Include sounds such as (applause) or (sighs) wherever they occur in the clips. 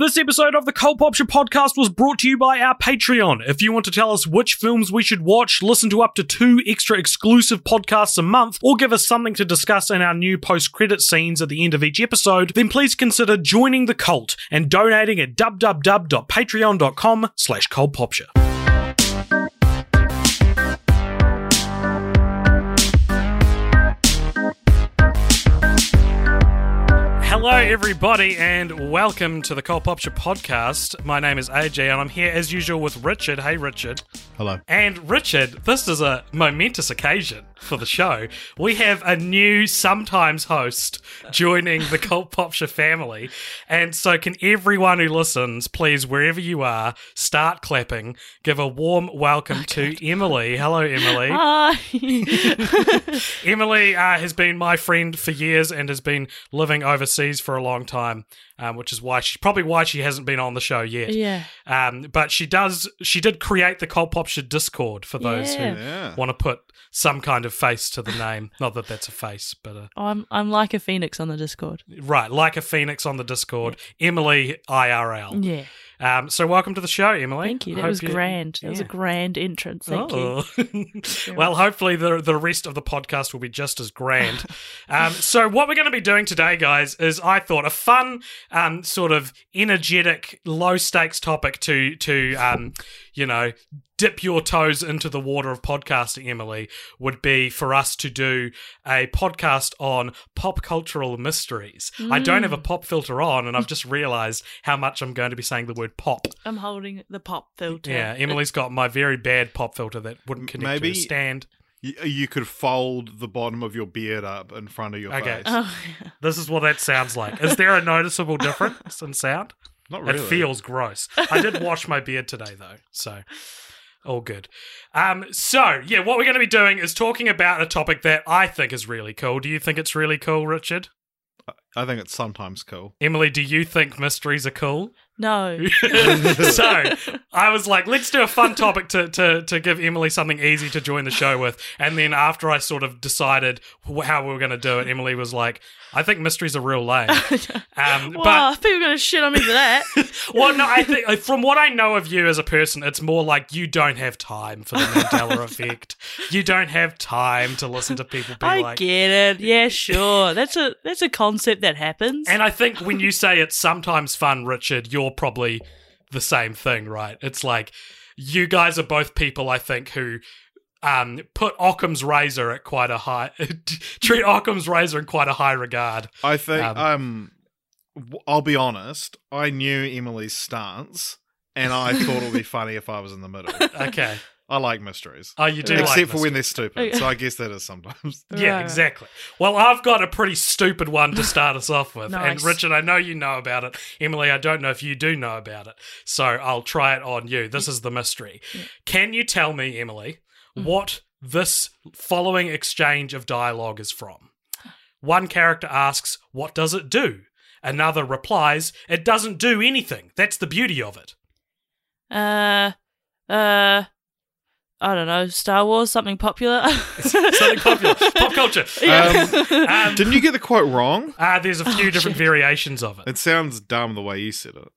This episode of the Cult Popture podcast was brought to you by our Patreon. If you want to tell us which films we should watch, listen to up to two extra exclusive podcasts a month, or give us something to discuss in our new post-credit scenes at the end of each episode, then please consider joining the cult and donating at www.patreon.com slash cultpopture. Hello, everybody, and welcome to the Cult Popture podcast. My name is AJ, and I'm here as usual with Richard. Hey, Richard. Hello. And Richard, this is a momentous occasion for the show. We have a new sometimes host joining the Cult Popture family. And so, can everyone who listens, please, wherever you are, start clapping, give a warm welcome to Emily. Hello, Emily. (laughs) Hi. (laughs) Emily uh, has been my friend for years and has been living overseas for a long time, um, which is why she probably why she hasn't been on the show yet. yeah. Um, but she does. She did create the Cult Popture Discord for those Yeah. who Yeah. want to put some kind of face to the name. (laughs) Not that that's a face, but uh, I'm I'm like a phoenix on the Discord. right, like a phoenix on the Discord. Emily IRL. Yeah. Um, so welcome to the show, Emily. Thank you. That hope was you- grand. That was a grand entrance. Thank you. Oh. (laughs) well, hopefully the the rest of the podcast will be just as grand. (laughs) um, so what we're going to be doing today, guys, is I thought a fun, um, sort of energetic, low stakes topic to to um, you know dip your toes into the water of podcasting, Emily, would be for us to do a podcast on pop cultural mysteries. I don't have a mm. pop filter on, and I've (laughs) just realised how much I'm going to be saying the word pop. I'm holding the pop filter. Yeah, Emily's got my very bad pop filter that wouldn't connect Maybe- to a stand. You, you could fold the bottom of your beard up in front of your Okay. face. Oh, (laughs) yeah. This is what that sounds like. Is there a (laughs) noticeable difference in sound? Not really. It feels gross. I did wash my beard today though, so all good. Um, so yeah, what we're going to be doing is talking about a topic that I think is really cool. Do you think it's really cool, Richard? I think it's sometimes cool. Emily, do you think mysteries are cool? No. (laughs) so (laughs) I was like, let's do a fun topic to, to to give Emily something easy to join the show with. And then after I sort of decided how we were going to do it, Emily was like, I think mysteries are real lame. (laughs) Um, Wow, people are going to shit on me for that. well, no, I think from what I know of you as a person, it's more like you don't have time for the Mandela effect. You don't have time to listen to people be I like. get it. Yeah, sure. That's a that's a concept that happens. And I think when you say it's sometimes fun, Richard, you're probably the same thing, right? It's like you guys are both people, I think, who um, put Occam's razor at quite a high, (laughs) treat Occam's razor in quite a high regard. I think, Um, um, I'll be honest, I knew Emily's stance and I thought it would be (laughs) funny if I was in the middle. Okay. I like mysteries. Oh, you do Except like for when they're stupid. So I (laughs) guess that is sometimes. (laughs) Yeah, Right. exactly. Well, I've got a pretty stupid one to start us off with. And Richard, I know you know about it. Emily, I don't know if you do know about it. So I'll try it on you. This is the mystery. Can you tell me, Emily, Mm. what this following exchange of dialogue is from? One character asks, What does it do? Another replies, It doesn't do anything. That's the beauty of it. uh uh I don't know, Star Wars, something popular. (laughs) Something popular. Pop culture. (laughs) Um, (laughs) Didn't you get the quote wrong? uh, there's a few Oh, different shit. variations of it. It sounds dumb the way you said it.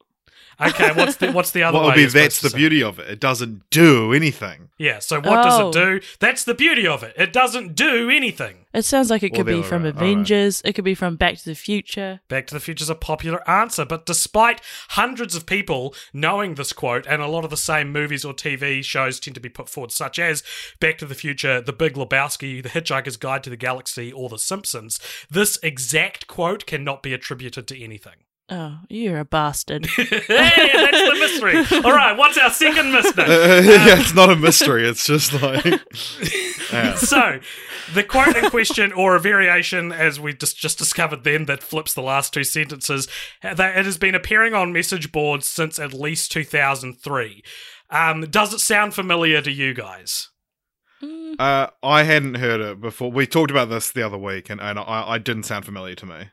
Okay, what's the what's the other What way? would be that's the say? beauty of it. It doesn't do anything. Yeah, so what does Oh. it do? That's the beauty of it. It doesn't do anything. It sounds like it could the be from way. All right. Avengers. It could be from Back to the Future. Back to the Future is a popular answer, but despite hundreds of people knowing this quote, and a lot of the same movies or TV shows tend to be put forward, such as Back to the Future, The Big Lebowski, The Hitchhiker's Guide to the Galaxy, or The Simpsons, this exact quote cannot be attributed to anything. Oh, you're a bastard. (laughs) hey, that's the mystery. (laughs) All right, what's our second mystery? Uh, (laughs) yeah, it's not a mystery. It's just like yeah. So, the quote in question, or a variation, as we just just discovered then, that flips the last two sentences, that it has been appearing on message boards since at least 2003. Um, does it sound familiar to you guys? Uh, I hadn't heard it before. We talked about this the other week, and, and I, I didn't sound familiar to me.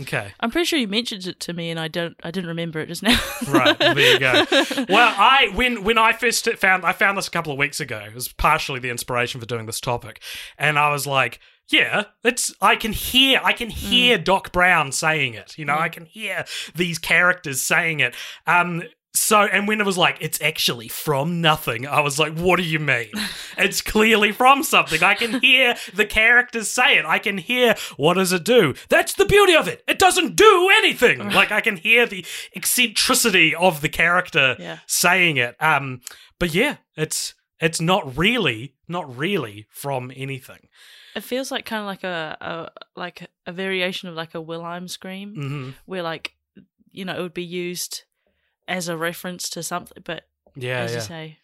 Okay. I'm pretty sure you mentioned it to me, and I don't. I didn't remember it just now. (laughs) right there you go (laughs) well i when when i first found i found this a couple of weeks ago it was partially the inspiration for doing this topic and i was like yeah it's i can hear i can hear doc brown saying it you know i can hear these characters saying it um so and when it was like it's actually from nothing. I was like what do you mean? (laughs) It's clearly from something. I can hear the characters say it. I can hear what does it do? That's the beauty of it. It doesn't do anything. Like i can hear the eccentricity of the character Yeah. saying it. Um but yeah it's it's not really not really from anything. It feels like kind of like a, a like a variation of like a Wilhelm scream, hmm where like you know it would be used as a reference to something, but yeah as yeah you say,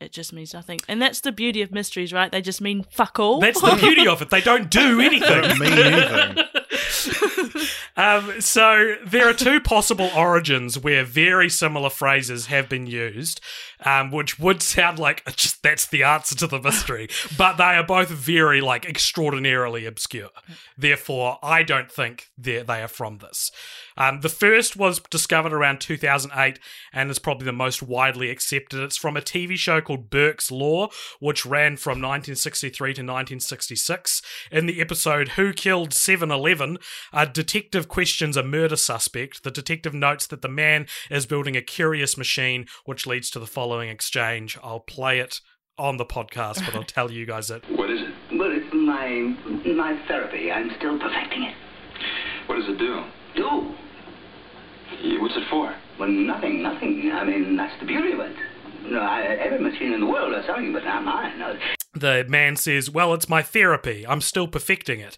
it just means nothing. And that's the beauty of mysteries, right? They just mean fuck all. That's the (laughs) beauty of it. They don't do anything. Don't mean anything. (laughs) um, so there are two possible origins where very similar phrases have been used, um, which would sound like (laughs) just that's the answer to the mystery, but they are both very like extraordinarily obscure. Therefore, I don't think they they are from this. Um, the first was discovered around 2008 and is probably the most widely accepted. It's from a TV show called Burke's Law, which ran from 1963 to 1966. In the episode Who Killed 7 Eleven, a detective questions a murder suspect. The detective notes that the man is building a curious machine, which leads to the following exchange. I'll play it on the podcast, but I'll (laughs) tell you guys it. What is it? Well, it's my my therapy. I'm still perfecting it. What does it do? Do? Yeah, What's it for? Well, nothing, nothing. I mean, that's the beauty of it. No, I, every machine in the world is selling, but not mine. No. The man says, Well, it's my therapy. I'm still perfecting it.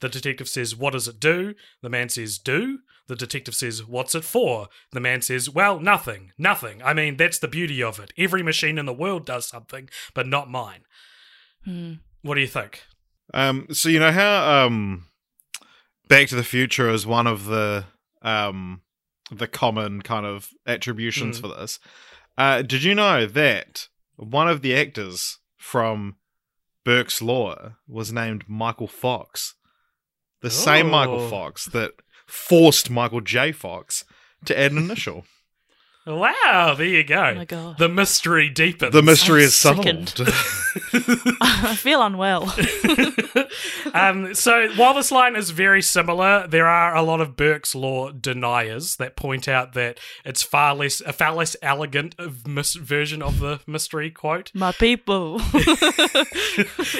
The detective says, What does it do? The man says, Do? The detective says, What's it for? The man says, Well, nothing. Nothing. I mean, that's the beauty of it. Every machine in the world does something, but not mine. Hmm. What do you think? Um, so you know how um, Back to the Future is one of the um, the common kind of attributions Mm. for this. Uh, did you know that one of the actors from Burke's Law was named Michael Fox, the same Michael Oh. Fox that forced Michael J. Fox to add an initial. Wow, there you go. Oh my God. The mystery deepens. the mystery I'm is solved. (laughs) (laughs) I feel unwell. (laughs) um, so while this line is very similar, there are a lot of Burke's Law deniers that point out that it's far less a far less elegant of mis- version of the mystery quote. My people.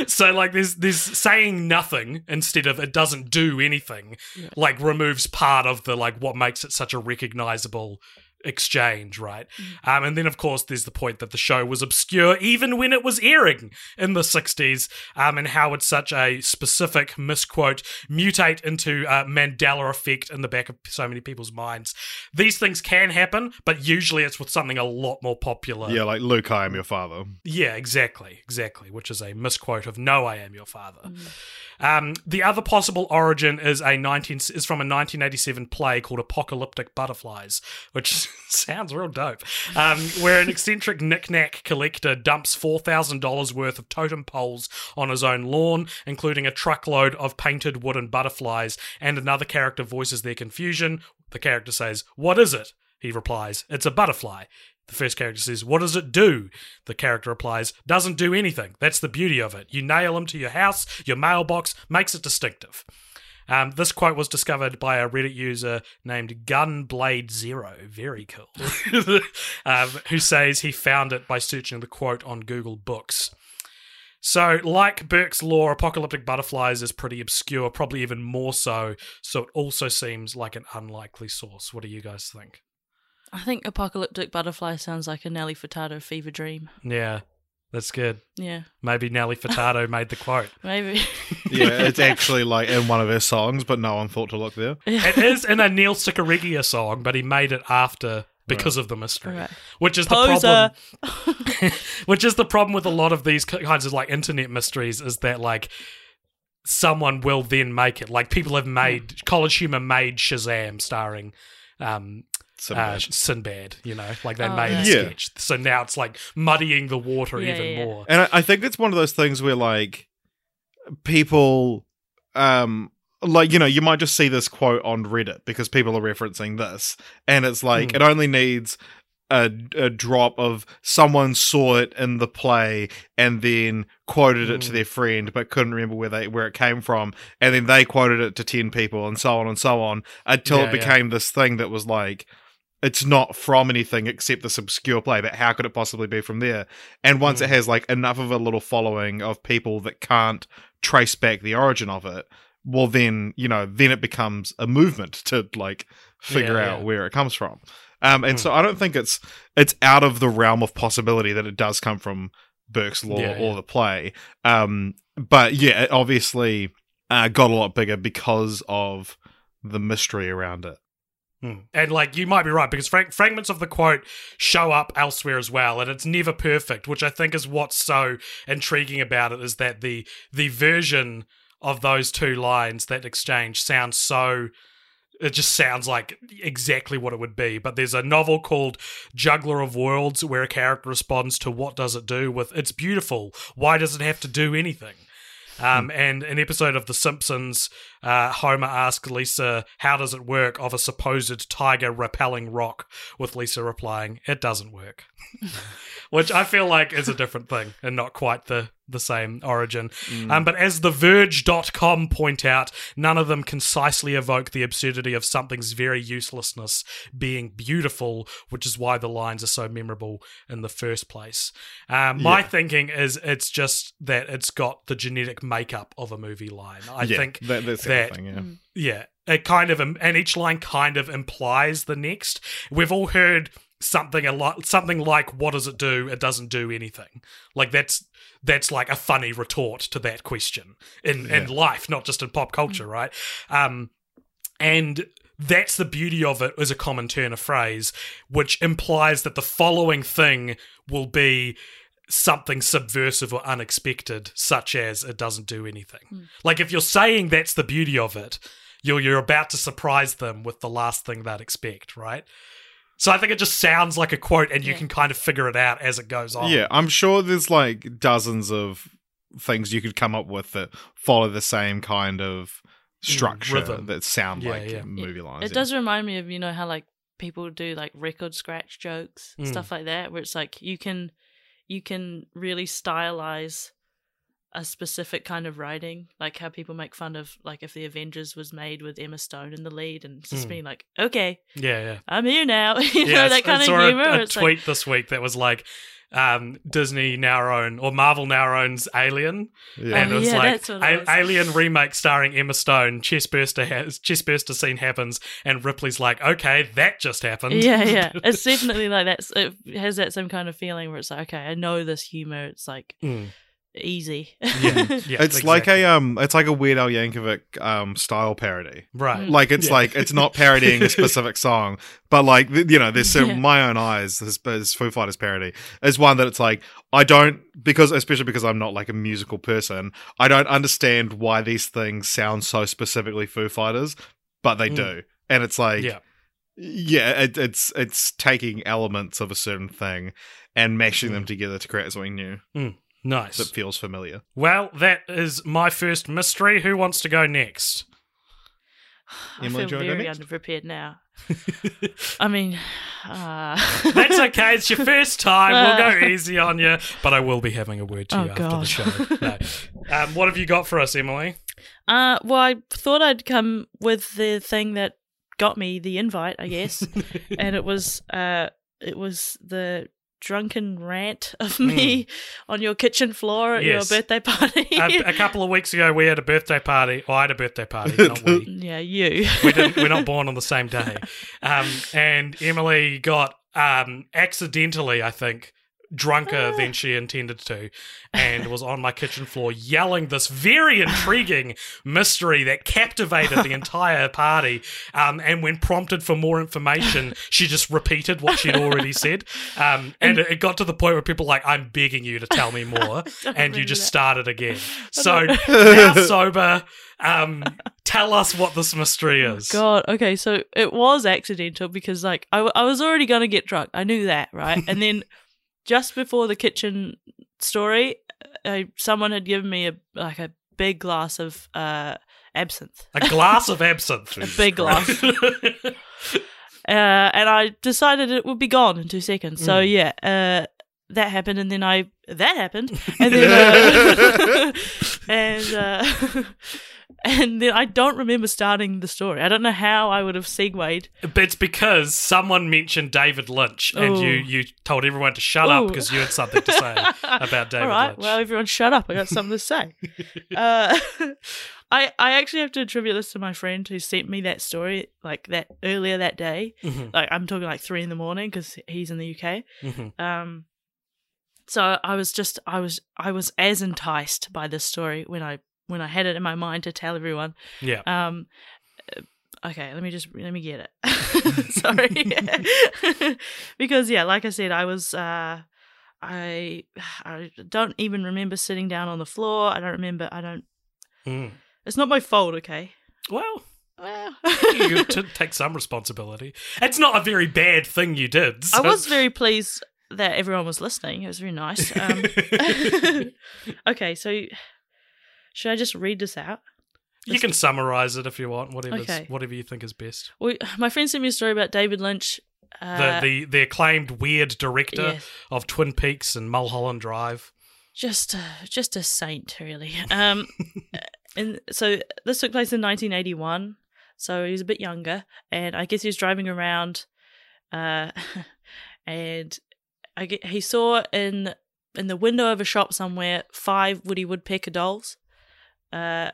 so like there's there's saying nothing instead of it doesn't do anything, like removes part of the like what makes it such a recognizable exchange, right? Um, and then of course there's the point that the show was obscure even when it was airing in the 60s, um, and how it's such a specific misquote mutate into uh, Mandela effect in the back of so many people's minds. These things can happen, but usually it's with something a lot more popular. yeah, like Luke, I am your father. Yeah, exactly, exactly. Which is a misquote of "No, I am your father." Um, the other possible origin is a nineteen is from a 1987 play called Apocalyptic Butterflies, which (laughs) sounds real dope. Um, where an eccentric knick-knack collector dumps four thousand dollars worth of totem poles on his own lawn, including a truckload of painted wooden butterflies, and another character voices their confusion. The character says, "What is it?" He replies, It's a butterfly. The first character says, What does it do? The character replies, Doesn't do anything. That's the beauty of it. You nail them to your house, your mailbox, makes it distinctive. Um, this quote was discovered by a Reddit user named Gunblade Zero. Very cool. (laughs) um, who says he found it by searching the quote on Google Books. So, like Burke's Law, Apocalyptic Butterflies is pretty obscure, probably even more so. So, it also seems like an unlikely source. What do you guys think? I think apocalyptic butterfly sounds like a Nelly Furtado fever dream. Yeah, That's good. Yeah, Maybe Nelly Furtado (laughs) made the quote. maybe. Yeah, it's actually like in one of her songs, but no one thought to look there. It is in a Neil Cicierega song, but he made it after because of the mystery, Right. which is the problem. (laughs) (laughs) which is the problem with a lot of these kinds of like internet mysteries is that like someone will then make it. Like people have made College Humor made Shazam starring um So uh, Sinbad, you know, like they Oh, made a sketch. So now it's like muddying the water Yeah, even yeah. more. And I, I think it's one of those things where like people um like you know you might just see this quote on reddit because people are referencing this and it's like Hmm. it only needs a, a drop of someone saw it in the play and then quoted it to Hmm. their friend but couldn't remember where they where it came from and then they quoted it to 10 people and so on and so on until Yeah, it yeah. became this thing that was like it's not from anything except this obscure play, but how could it possibly be from there? And once Hmm. it has like enough of a little following of people that can't trace back the origin of it, well then, you know, then it becomes a movement to like figure Yeah, out yeah. where it comes from. Um and Hmm. so I don't think it's it's out of the realm of possibility that it does come from Burke's Law Yeah, or the play. Um but yeah, it obviously uh, got a lot bigger because of the mystery around it. Hmm. And like you might be right because frag- fragments of the quote show up elsewhere as well, and it's never perfect, which I think is what's so intriguing about it is that the the version of those two lines that exchange sounds so. It just sounds like exactly what it would be. But there's a novel called Juggler of Worlds where a character responds to "What does it do?" with "It's beautiful. Why does it have to do anything?" Um, and an episode of The Simpsons, uh, Homer asks Lisa, How does it work? of a supposed tiger repelling rock, with Lisa replying, It doesn't work. (laughs) Which I feel like is a different thing and not quite the, the same origin. Um, but as TheVerge.com point out, none of them concisely evoke the absurdity of something's very uselessness being beautiful, which is why the lines are so memorable in the first place. Um, my thinking is it's just that it's got the genetic makeup of a movie line. I yeah, think that, that's that thing, yeah. yeah, it kind of and each line kind of implies the next. We've all heard something a lot, something like, "What does it do? It doesn't do anything." Like that's that's like a funny retort to that question in in life, not just in pop culture, right? Um, and that's the beauty of it as a common turn of phrase, which implies that the following thing will be something subversive or unexpected, such as it doesn't do anything. Like if you're saying that's the beauty of it, you're you're about to surprise them with the last thing they'd expect, right? So I think it just sounds like a quote, and you Yeah. can kind of figure it out as it goes on. Yeah, I'm sure there's like dozens of things you could come up with that follow the same kind of structure rhythm. that sound Yeah, like yeah. movie lines. It yeah. does remind me of you know how like people do like record scratch jokes Mm. stuff like that where it's like you can you can really stylize a specific kind of writing like how people make fun of like if the avengers was made with emma stone in the lead and just Mm. being like okay yeah, yeah. i'm here now (laughs) you yeah, know I that kind I of saw humor A, a tweet like this week that was like, um, Disney now own or Marvel now owns Alien, Yeah. and it Oh, was yeah, like that's what it A- was. Alien remake starring Emma Stone. Chestburster has chestburster scene happens, and Ripley's like, okay, that just happened. yeah yeah (laughs) it's definitely like that it has that same kind of feeling where it's like okay i know this humor it's like Mm. Easy yeah, (laughs) yeah, it's like a um, it's like a Weird Al Yankovic um style parody. right. Like it's Yeah. like it's not parodying a specific (laughs) song, but like you know, there's some Yeah. my own eyes. This, this Foo Fighters parody is one that it's like I don't because especially because I'm not like a musical person. I don't understand why these things sound so specifically Foo Fighters, but they Mm. do, and it's like yeah, yeah, it, it's it's taking elements of a certain thing and mashing them together to create something new nice. that feels familiar. well, that is my first mystery. Who wants to go next? (sighs) I Emily, feel do you wanna go very underprepared now. (laughs) I mean, uh, (laughs) That's okay. It's your first time. We'll go easy on you, but I will be having a word to Oh, you after the show. No. (laughs) Um, what have you got for us, Emily? uh, well, I thought I'd come with the thing that got me the invite, I guess, and it was uh, it was the drunken rant of me on your kitchen floor at Hmm. Yes. your birthday party. a, a couple of weeks ago, we had a birthday party. Well, I had a birthday party, not we. (laughs) yeah, you. we didn't, we're not born on the same day. Um, and Emily got um, accidentally, I think, drunker Ah. than she intended to, and was on my kitchen floor yelling this very intriguing mystery that captivated the entire party. Um, and when prompted for more information, she just repeated what she'd already said. Um, and it, it got to the point where people were like, "I'm begging you to tell me (laughs) more," and you just that. started again. (laughs) So now sober. Um, tell us what this mystery is. God, okay, so it was accidental because like I, w- I was already gonna get drunk. I knew that, right? and then just before the kitchen story, uh, someone had given me a like a big glass of uh, absinthe, A glass of absinthe. (laughs) a big glass, (laughs) uh, and I decided it would be gone in two seconds. So Mm. yeah, uh, that happened, and then I that happened, and then (laughs) uh, and uh, (laughs) and then I don't remember starting the story. I don't know how I would have segued. But it's because someone mentioned David Lynch, and Ooh. you you told everyone to shut up because you had something to say (laughs) about David All right, Lynch. well, everyone shut up. I got something to say. (laughs) uh, I I actually have to attribute this to my friend who sent me that story like that earlier that day. Mhm, Like I'm talking like three in the morning because he's in the UK. mhm. Um, so I was just I was I was as enticed by this story when I when I had it in my mind to tell everyone. Yeah. Um, uh, okay, let me just let me get it. (laughs) (laughs) Sorry, (laughs) because yeah, like I said, I was. Uh, I I don't even remember sitting down on the floor. I don't remember. I don't. Mm. It's not my fault. Okay. Well, Well, you t- take some responsibility. It's not a very bad thing you did. I was very pleased that everyone was listening. It was very nice. (laughs) Um, (laughs) okay, so should I just read this out? You can summarize it if you want, whatever Okay. whatever you think is best. My friend sent me a story about David Lynch. Uh, the, the the acclaimed weird director of Twin Peaks and Mulholland Drive. just a, just a saint, really. Um, (laughs) and so this took place in 1981. So he was a bit younger, and I guess he was driving around, uh, and I get, he saw in in the window of a shop somewhere five Woody Woodpecker dolls. Uh,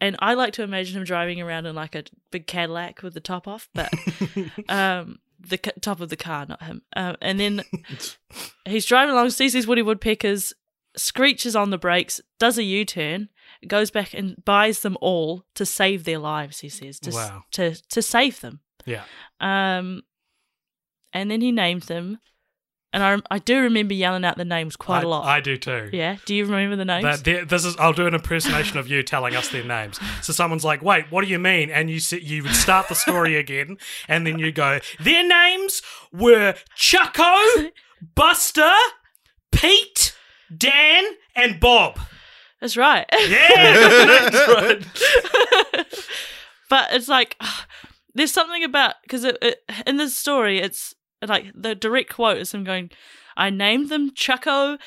and I like to imagine him driving around in like a big Cadillac with the top off, but (laughs) um, the ca- top of the car, not him. Um, and then (laughs) he's driving along, sees these Woody Woodpeckers, screeches on the brakes, does a U turn, goes back and buys them all to save their lives. He says to Wow. to to save them. Yeah. Um, and then he names them, and I I do remember yelling out the names quite I, a lot. I do too. yeah, do you remember the names? That there- this is. I'll do an impersonation of you telling us their names. So someone's like, "Wait, what do you mean?" And you sit, you would start the story again, and then you go, "Their names were Chucko, Buster, Pete, Dan, and Bob." That's right. (laughs) Yeah, (laughs) that's (laughs) right. but it's like (sighs) there's something about because it, it, in this story it's like the direct quote is him going i named them chucko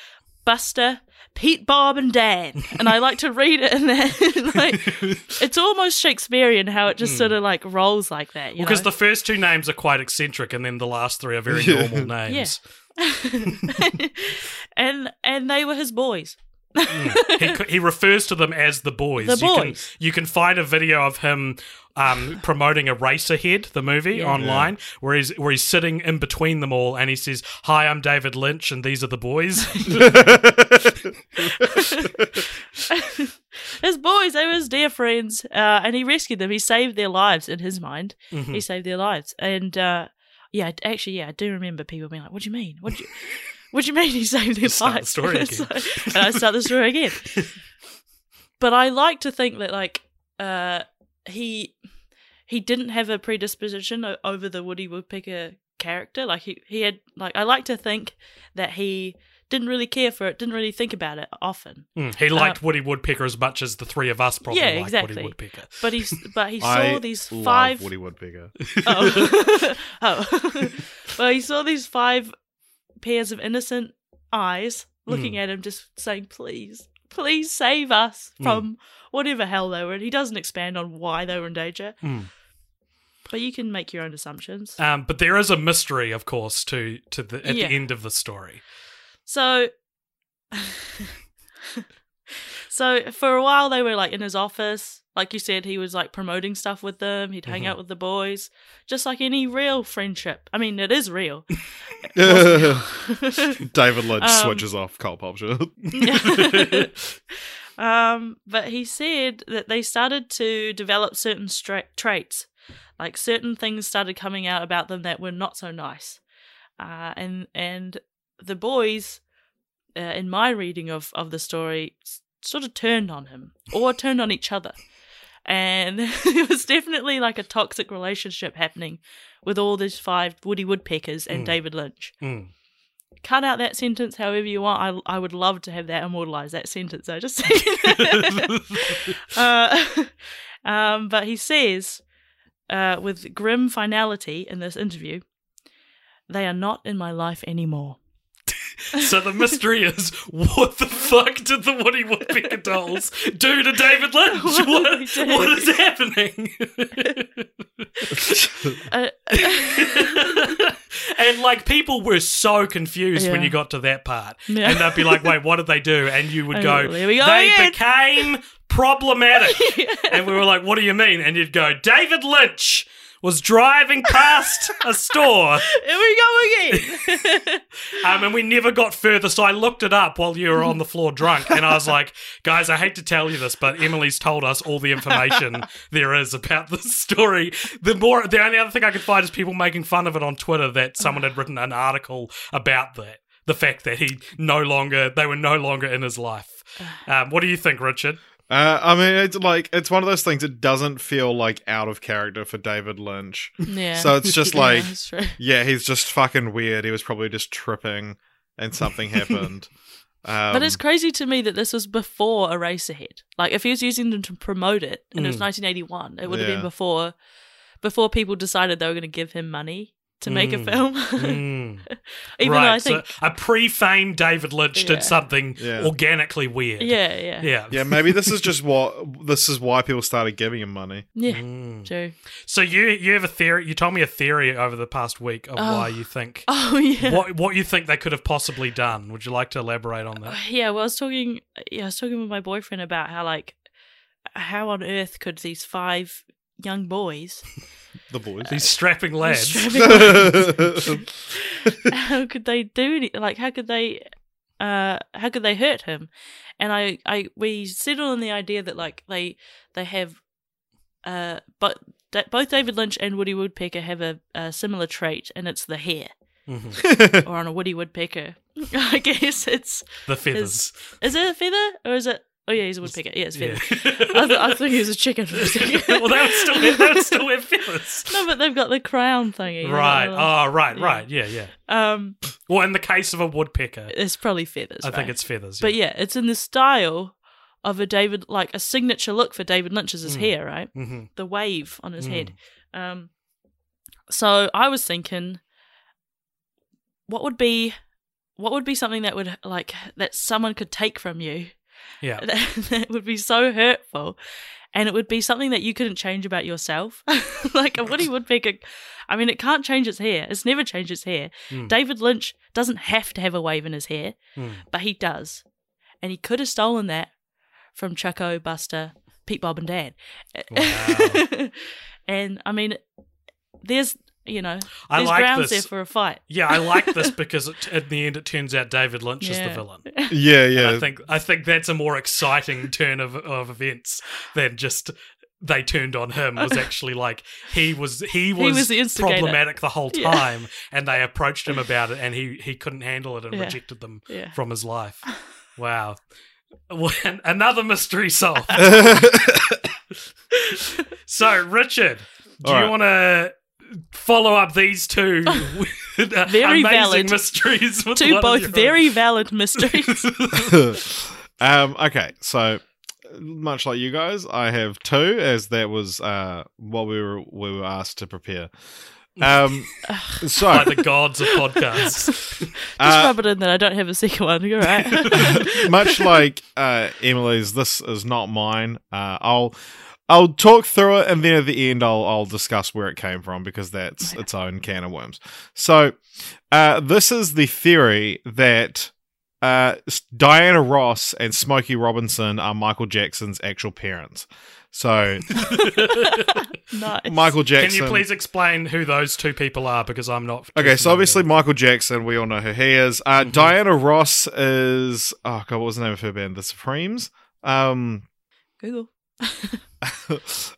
buster pete bob and dan and i like to read it in that (laughs) like (laughs) it's almost shakespearean how it just hmm. sort of like rolls like that you Because know? the first two names are quite eccentric, and then the last three are very normal (laughs) names. Yeah. and and they were his boys he, he refers to them as the boys. The you Can, boys. you can find a video of him um, promoting Eraserhead, the movie, Yeah. online, where he's where he's sitting in between them all, and he says, "Hi, I'm David Lynch, and these are the boys." (laughs) his boys they were his dear friends uh, and he rescued them he saved their lives in his mind Mhm. he saved their lives and uh, yeah actually yeah i do remember people being like what do you mean what do you what do you mean he saved their Start the lives story (laughs) again. So- and i start the story again (laughs) but i like to think that like uh, he he didn't have a predisposition over the woody woodpecker character like he, he had like i like to think that he didn't really care for it didn't really think about it often Mm, he liked Woody Woodpecker as much as the three of us probably Uh, Yeah, like exactly. Woody Woodpecker. But he (laughs) but he saw I these love five. Woody Woodpecker. Oh, oh. well, he saw these five pairs of innocent eyes looking Mm. at him, just saying, "Please, please save us from whatever hell they were." in." He doesn't expand on why they were in danger, Mm. but you can make your own assumptions. Um, but there is a mystery, of course, to to the at Yeah. the end of the story. So, (laughs) so for a while they were like in his office, Like you said, he was like promoting stuff with them. He'd Mm-hmm. hang out with the boys, just like any real friendship. I mean, it is real. (laughs) David Lynch (laughs) Um, switches off Cult Popture. (laughs) um, but he said that they started to develop certain stra- traits, like certain things started coming out about them that were not so nice, uh, and and the boys, uh, in my reading of of the story, sort of turned on him or turned on each other, and (laughs) it was definitely like a toxic relationship happening with all these five Woody Woodpeckers and Mm. David Lynch Mm. cut out that sentence however you want. I I would love to have that immortalized. That sentence. I just (laughs) (laughs) uh, um, but he says uh, with grim finality in this interview, they are not in my life anymore. So the mystery is, what the fuck did the Woody Woodpecker dolls do to David Lynch? What What, did they do? what is happening? (laughs) Uh, and like people were so confused when you got to that part, Yeah. and they'd be like, "Wait, what did they do?" And you would Oh, go, "They again." became problematic." (laughs) and we were like, "What do you mean?" And you'd go, "David Lynch." Was driving past a store, (laughs) Here we go again. (laughs) um, and we never got further. So I looked it up while you were on the floor drunk, and I was like, "Guys, I hate to tell you this, but Emily's told us all the information (laughs) there is about this story." The more, the only other thing I could find is people making fun of it on Twitter that someone had written an article about that, the fact that he no longer, they were no longer in his life. (sighs) Um, what do you think, Richard? Uh, I mean, it's like it's one of those things. It doesn't feel like out of character for David Lynch. yeah. So it's just (laughs) like, true. yeah, he's just fucking weird. He was probably just tripping, and something (laughs) happened. Um, But it's crazy to me that this was before Eraserhead. Like, if he was using them to promote it, and it was Mm. 1981, it would have Yeah. been before, before people decided they were going to give him money to make a Mm. film. Mm. (laughs) Even right, though I think, so a pre-fame David Lynch Yeah. did something Yeah. organically weird. yeah, yeah, yeah, yeah, maybe this is just what this is why people started giving him money. yeah. Mm. True. So you you have a theory? You told me a theory over the past week of Oh. why you think (laughs) Oh yeah. what what you think they could have possibly done. Would you like to elaborate on that? Yeah, well, I was talking. Yeah, I was talking with my boyfriend about how, like, how on earth could these five young boys, The boys. These strapping lads. strapping- (laughs) (laughs) how could they do any, like, how could they, uh, how could they hurt him? And I, I, we settled on the idea that like they, they have, uh, but that both David Lynch and Woody Woodpecker have a, a similar trait, and it's the hair. Mhm. or on a Woody Woodpecker, (laughs) I guess it's The feathers. Is it a feather or is it? Oh yeah, he's a woodpecker. Yeah, it's Yeah. (laughs) I, th- I thought he was a chicken for a second. well, they would still have, they would still have feathers. (laughs) no, but they've got the crown thingy. Right. Oh, right. Yeah. Right. Yeah. Yeah. Um, Well, in the case of a woodpecker, it's probably feathers. I think it's feathers. But yeah, it's in the style of a David, like a signature look for David Lynch is his Mm. hair, right? hmm The wave on his Mm. head. Um, so I was thinking, what would be, what would be something that would like that someone could take from you Yeah. that, (laughs) that would be so hurtful and it would be something that you couldn't change about yourself (laughs) like a woody (laughs) woodpecker i mean it can't change its hair it's never changed its hair Mm. david lynch doesn't have to have a wave in his hair Mm. but he does and he could have stolen that from chucko buster pete bob and dan Wow. and i mean there's you know I there's like grounds this. there for a fight Yeah, I like this (laughs) because it, at the end it turns out David Lynch is the villain. (laughs) yeah, And yeah. I think I think that's a more exciting turn of of events than just they turned on him. Was (laughs) actually like he was he was, was the problematic the whole Yeah. time, and they approached him about it, and he he couldn't handle it and Yeah. rejected them Yeah. from his life. Wow. Well, Another mystery solved. so, Richard, do All you right. want to follow up these two (laughs) Very amazing valid. mysteries? With two both your own? very valid mysteries (laughs) (laughs) um, okay, so much like you guys, I have two, as that was uh, what we were we were asked to prepare. Um, so by the gods of podcasts. Just uh, rub it in that I don't have a second one. You're right. much like uh, Emily's, this is not mine. Uh, I'll I'll talk through it, and then at the end, I'll I'll discuss where it came from because that's its own can of worms. So, uh, this is the theory that uh, Diana Ross and Smokey Robinson are Michael Jackson's actual parents. So (laughs) Nice. Michael Jackson. Can you please explain who those two people are? Because I'm not. Okay, so familiar. obviously Michael Jackson, we all know who he is. Uh, Mm-hmm. Diana Ross is oh god, what was the name of her band? The Supremes. Um, Google. (laughs)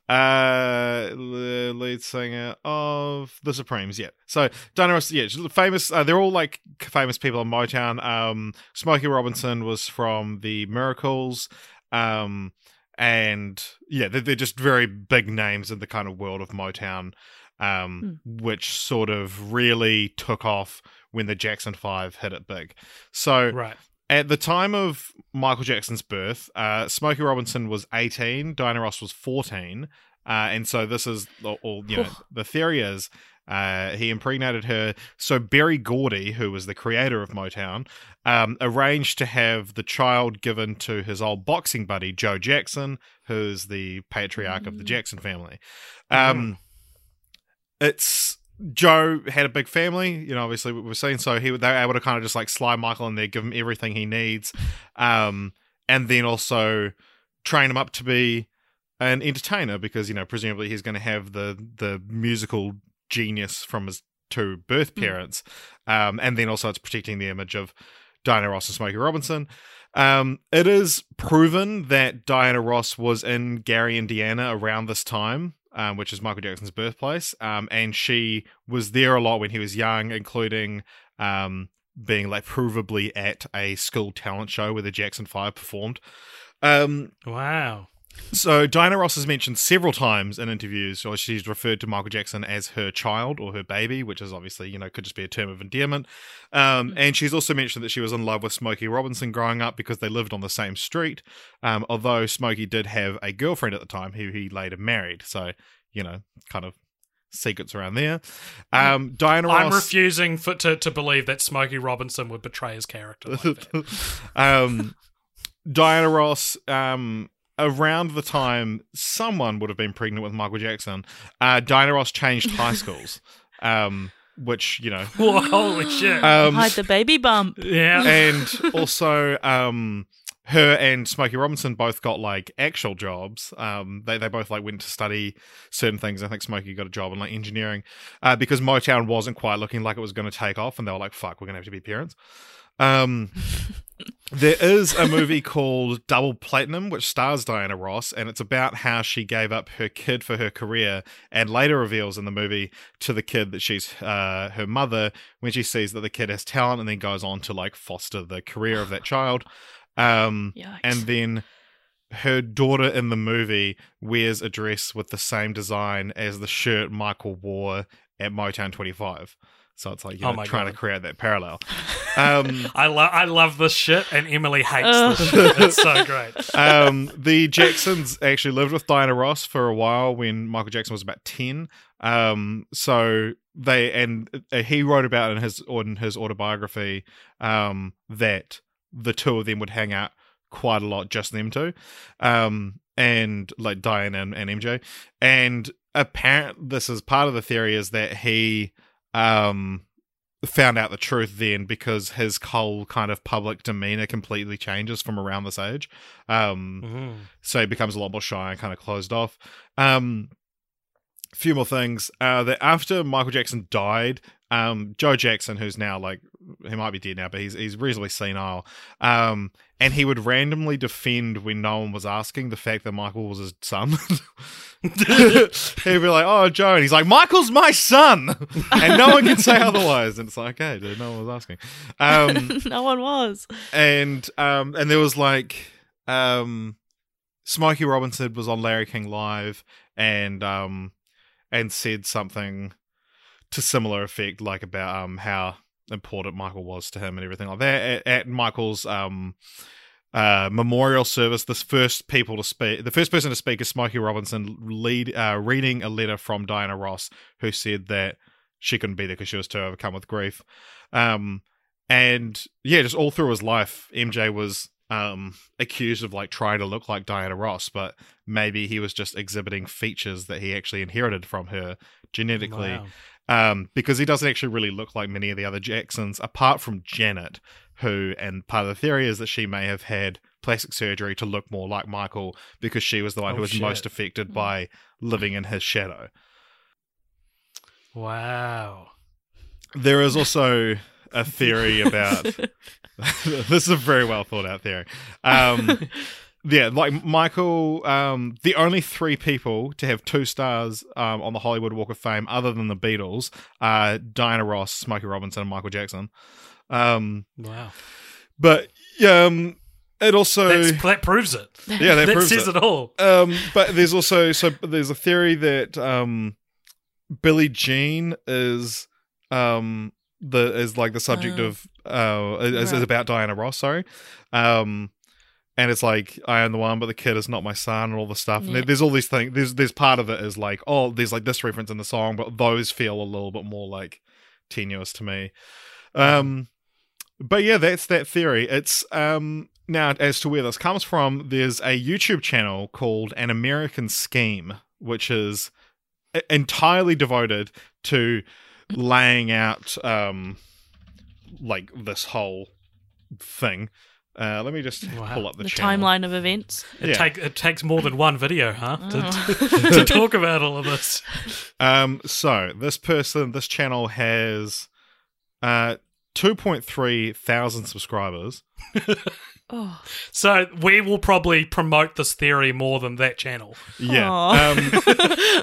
uh, the lead singer of the Supremes. Yeah. So Diana Ross, yeah, famous. Uh, they're all like famous people in Motown. Um, Smokey Robinson was from the Miracles. Um, and yeah, they're, they're just very big names in the kind of world of Motown. Um, which sort of really took off when the Jackson Five hit it big. So Right. At the time of Michael Jackson's birth, uh, Smokey Robinson was 18, Diana Ross was 14. Uh, and so this is all, you know, the theory is uh, he impregnated her. So Berry Gordy, who was the creator of Motown, um, arranged to have the child given to his old boxing buddy, Joe Jackson, who's the patriarch of the Jackson family. Um, It's Joe had a big family, you know. Obviously, we were seeing so he they were able to kind of just like slide Michael in there, give him everything he needs, um, and then also train him up to be an entertainer because you know presumably he's going to have the the musical genius from his two birth parents, um, and then also it's protecting the image of Diana Ross and Smokey Robinson. Um, it is proven that Diana Ross was in Gary, Indiana around this time, um, which is Michael Jackson's birthplace. Um, and she was there a lot when he was young, including um, being like provably at a school talent show where the Jackson Five performed. Um, Wow. So Diana Ross has mentioned several times in interviews, or she's referred to Michael Jackson as her child or her baby, which is obviously you know could just be a term of endearment. Um, and she's also mentioned that she was in love with Smokey Robinson growing up because they lived on the same street. Um, although Smokey did have a girlfriend at the time who he later married, so you know, kind of secrets around there. Um, Diana Ross. I'm refusing for, to, to believe that Smokey Robinson would betray his character like that. (laughs) um, Diana Ross, um, around the time someone would have been pregnant with Michael Jackson, uh, Diana Ross changed high schools, (laughs) um, which, you know. Whoa, holy shit. Um, Hide the baby bump. yeah. and (laughs) also, um, her and Smokey Robinson both got like actual jobs. Um, they they both like went to study certain things. I think Smokey got a job in like engineering, uh, because Motown wasn't quite looking like it was going to take off, and they were like, "Fuck, we're going to have to be parents." Um, there is a movie called Double Platinum, which stars Diana Ross, and it's about how she gave up her kid for her career, and later reveals in the movie to the kid that she's uh, her mother when she sees that the kid has talent, and then goes on to like foster the career of that child. Um, and then her daughter in the movie wears a dress with the same design as the shirt Michael wore at Motown 25. So it's like, you Oh know, my trying to create that parallel. (laughs) Um, I, lo- I love this shit, and Emily hates Ugh. this shit. It's so great. (laughs) um, the Jacksons actually lived with Diana Ross for a while when Michael Jackson was about 10. Um, so they, and uh, he wrote about in his, in his autobiography, um, that the two of them would hang out quite a lot, just them two. Um, and like Diana and, and MJ. And apparent, this is part of the theory is that he, um, found out the truth then because his whole kind of public demeanor completely changes from around this age. Um, Mhm. so he becomes a lot more shy and kind of closed off. Um, a few more things. Uh, that after Michael Jackson died, um, Joe Jackson, who's now like he might be dead now, but he's he's reasonably senile. Um, and he would randomly defend when no one was asking the fact that Michael was his son. (laughs) He'd be like, "Oh, Joe," and he's like, "Michael's my son," and no one can say otherwise. And it's like, "Okay, dude, no one was asking." Um, (laughs) no one was. and um and there was like um Smokey Robinson was on Larry King Live and um and said something to similar effect like about um how important Michael was to him and everything like that at, at Michael's um uh, memorial service. This first people to speak, the first person to speak is Smokey Robinson, lead uh, reading a letter from Diana Ross, who said that she couldn't be there because she was too overcome with grief. Um, and yeah, just all through his life, MJ was um accused of like trying to look like Diana Ross, but maybe he was just exhibiting features that he actually inherited from her genetically. Wow. Um, because he doesn't actually really look like many of the other Jacksons, apart from Janet, who, and part of the theory is that she may have had plastic surgery to look more like Michael because she was the one Oh, who was shit. most affected by living in his shadow. Wow. There is also a theory about (laughs) (laughs) this is a very well thought out theory. Um, (laughs) yeah, like Michael, um, the only three people to have two stars um, on the Hollywood Walk of Fame, other than the Beatles, are Diana Ross, Smokey Robinson, and Michael Jackson. Um, Wow. but um, it also That's, that proves it. yeah, that, (laughs) That proves says it. it all. Um, but there's also so there's a theory that um, Billie Jean is um the is like the subject Oh. of uh is, is about Diana Ross. Sorry, um, and it's like I am the one, but the kid is not my son, and all the stuff. And Yeah. there- there's all these things. There's there's part of it is like oh, there's like this reference in the song, but those feel a little bit more like tenuous to me. Um, but yeah, that's that theory. It's um now as to where this comes from. There's a YouTube channel called An American Scheme, which is entirely devoted to (laughs) laying out um like this whole thing. Uh, let me just (laughs) Wow. pull up the, the timeline of events. It, Yeah. take, it takes more than one video, huh? To, Oh. (laughs) to talk about all of this. (laughs) Um, so this person, this channel has uh 2.3 thousand subscribers. Oh, So we will probably promote this theory more than that channel. Yeah. Um,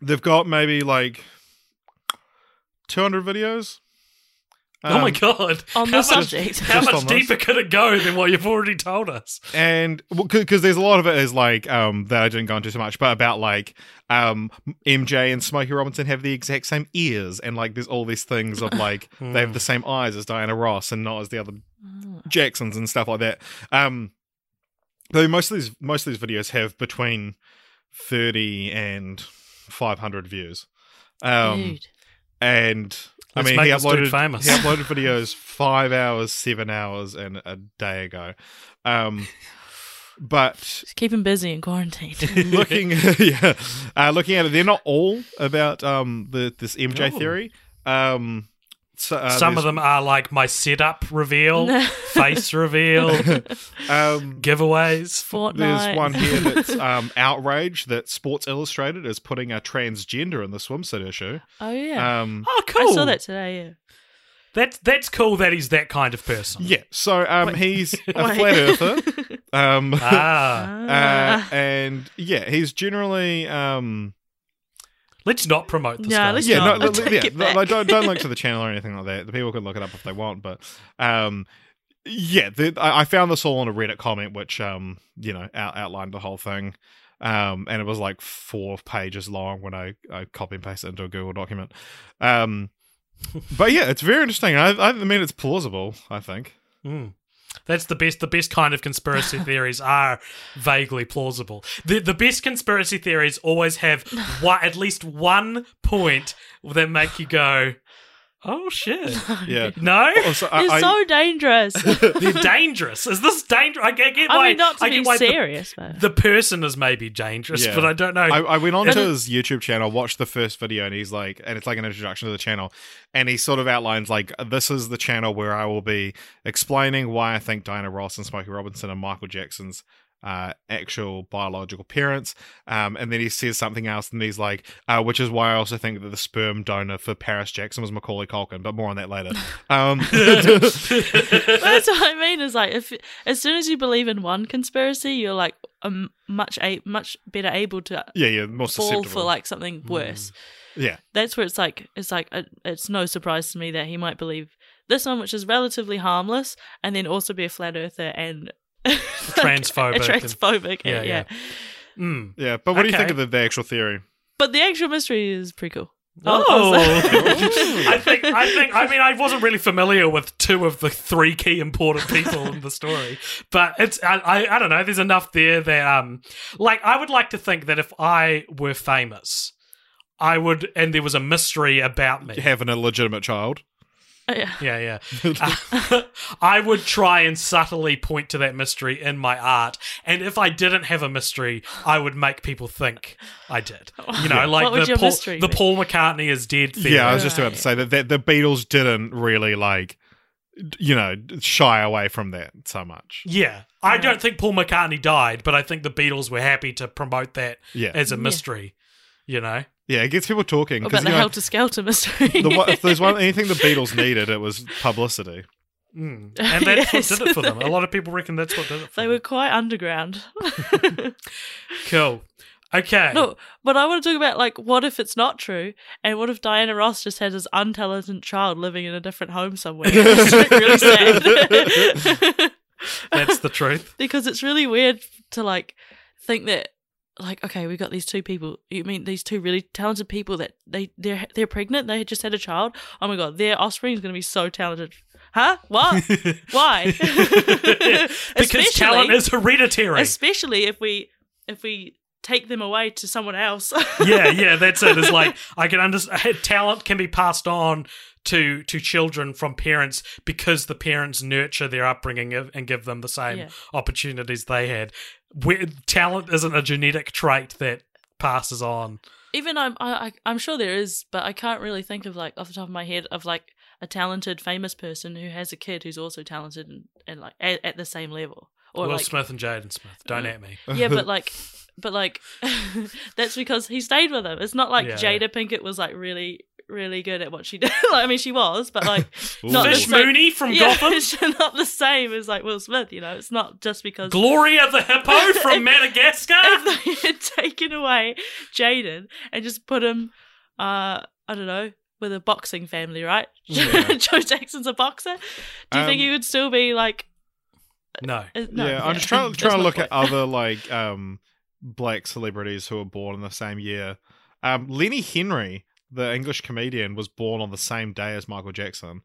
they've got maybe like 200 videos. Oh my Um, god! On How the much- subject. How Just much on this. deeper could it go than what you've already told us? and because there's a lot of it is like um that I didn't go into so much, but about like um MJ and Smokey Robinson have the exact same ears, and like there's all these things of like (laughs) they have the same eyes as Diana Ross and not as the other Jacksons and stuff like that. Um, though most of these most of these videos have between thirty and five hundred views. Um, Dude. and I mean, he uploaded famous. he uploaded videos five hours, seven hours, and a day ago. Um, but Just keep him busy in quarantine. (laughs) looking, (laughs) (laughs) yeah, uh, looking at it, they're not all about um the this MJ Oh. theory. Um, so, uh, Some of them are like my setup reveal, (laughs) face reveal, (laughs) um, giveaways. Fortnite. There's one here that's um, outrage that Sports Illustrated is putting a transgender in the swimsuit issue. oh yeah. Um, Oh, cool! I saw that today. Yeah. That's that's cool. That he's that kind of person. yeah, so um, he's (laughs) a Wait. flat earther. Um, Ah, uh, and yeah, he's generally um, let's not promote this. Yeah, guy. let's yeah, not. no, I'll take yeah, it no, back. don't don't link (laughs) to the channel or anything like that. The people can look it up if they want, but um, yeah, the, I, I found this all on a Reddit comment, which um, you know, out, outlined the whole thing. Um, and it was like four pages long when I, I copy and paste it into a Google document. Um, but yeah, it's very interesting. I, I mean, it's plausible. I think. Mm. That's the best. The best kind of conspiracy (laughs) theories are vaguely plausible. The the best conspiracy theories always have one, at least one point that make you go, "Oh shit!" (laughs) Yeah. No, oh, Also, I, You're I- so dangerous. (laughs) (laughs) they're dangerous. Is this dangerous? I get, get I why, mean, not to I be get why the- serious, but The, person is maybe dangerous, Yeah. but I don't know. I, I went on to his YouTube channel, watched the first video, and he's like, and it's like an introduction to the channel, and he sort of outlines like, this is the channel where I will be explaining why I think Diana Ross and Smokey Robinson and Michael Jackson's uh, actual biological parents, um, and then he says something else, and he's like, uh, which is why I also think that the sperm donor for Paris Jackson was Macaulay Culkin, but more on that later. (laughs) Um, (laughs) that's what I mean. Is like if as soon as you believe in one conspiracy, you're like um, much a much better able to yeah, yeah, more fall for like something worse. yeah, That's where it's like it's like uh it's no surprise to me that he might believe this one, which is relatively harmless, and then also be a flat earther and (laughs) Transphobic a and- Yeah, Yeah, yeah. Mm. yeah. But what do you think of the, the actual theory? But the actual mystery is pretty cool. Oh, I'll- I'll (laughs) I think I think I mean I wasn't really familiar with two of the three key important people in the story, but it's I, I I don't know. There's enough there that um like I would like to think that if I were famous, I would and there was a mystery about me. Having a legitimate child. Oh, yeah. Yeah, yeah. (laughs) Uh, (laughs) I would try and subtly point to that mystery in my art, and if I didn't have a mystery, I would make people think I did. You know, like What the Paul, mystery the? Paul McCartney is dead. Theory. Yeah, I was just about to say that, that the Beatles didn't really like you know, shy away from that so much. Yeah. I don't think Paul McCartney died, but I think the Beatles were happy to promote that Yeah. as a mystery, you know? Yeah, it gets people talking. What 'cause, about the you know, Helter Skelter mystery? the if there's one (laughs) anything the Beatles needed, it was publicity. Mm. (laughs) And that's Yes. what did it for them. A lot of people reckon that's what did it for they them. were quite underground. (laughs) Cool. Okay. no, but I want to talk about like what if it's not true, and what if Diana Ross just has this untalented child living in a different home somewhere? It's like really sad. That's the truth. because it's really weird to like think that like okay we've got these two people you mean these two really talented people that they they're they're pregnant they just had a child oh my god their offspring is going to be so talented huh what (laughs) why (laughs) because talent is hereditary. especially if we if we take them away to someone else (laughs) yeah, yeah, that's it. It's like I can understand talent can be passed on to to children from parents because the parents nurture their upbringing and and give them the same Yeah. opportunities they had. Where, talent isn't a genetic trait that passes on. even I'm I, I- I'm sure there is, but I can't really think of like off the top of my head of like a talented famous person who has a kid who's also talented and, and like at, at the same level. Or Will like Smith and Jaden Smith. Don't Uh, at me. yeah, but (laughs) like but like (laughs) that's because he stayed with him. It's not like Yeah. Jada Pinkett was like really really good at what she (laughs) did. like, I mean, she was, but like (laughs) not Ooh. Fish same- Mooney from yeah, Gotham. (laughs) it's not the same as like Will Smith. You know, it's not just because Gloria the hippo from Madagascar. if they had taken away Jaden and just put him, uh, I don't know, with a boxing family, right? Yeah. Joe Jackson's a boxer. Do you think Um, he would still be like? No. uh, No, yeah, I'm just trying That's trying to my look at other like um black celebrities who were born in the same year. Um, Lenny Henry, the English comedian, was born on the same day as Michael Jackson.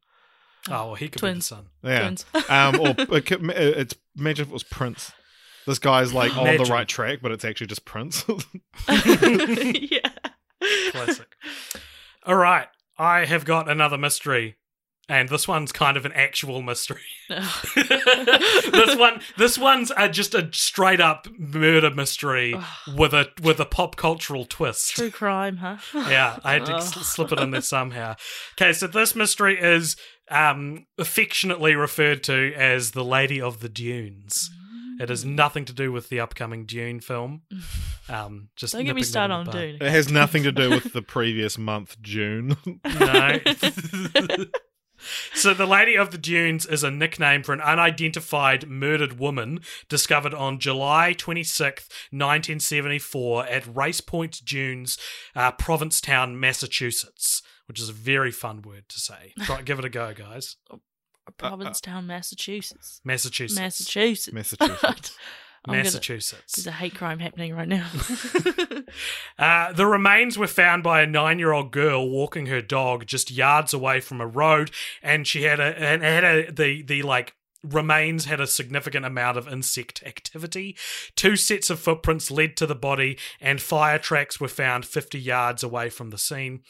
Oh, well, he could Twins. be the son. Yeah. Twins. (laughs) Um, or it could, it's imagine if it was Prince. This guy's (gasps) like on the right track, but it's actually just Prince. (laughs) (laughs) yeah. Classic. All right. I have got another mystery. And this one's kind of an actual mystery. (laughs) (laughs) this one, this one's uh, just a straight up murder mystery with a with a pop cultural twist. True crime, huh? (laughs) Yeah, I had to s- slip it in there somehow. Okay, so this mystery is um, affectionately referred to as the Lady of the Dunes. It has nothing to do with the upcoming Dune film. Um, just Don't get me started on. Dune. it has nothing to do with the previous month, June. No. So the Lady of the Dunes is a nickname for an unidentified murdered woman discovered on July 26th, 1974 at Race Point Dunes, uh, Provincetown, Massachusetts, which is a very fun word to say. (laughs) Try, give it a go, guys. Provincetown, Massachusetts. Massachusetts. Massachusetts. Massachusetts. (laughs) I'm gonna- Massachusetts. There's a hate crime happening right now. (laughs) (laughs) Uh, the remains were found by a nine-year-old girl walking her dog just yards away from a road, and she had a and had a the the like remains had a significant amount of insect activity. Two sets of footprints led to the body, and fire tracks were found fifty yards away from the scene.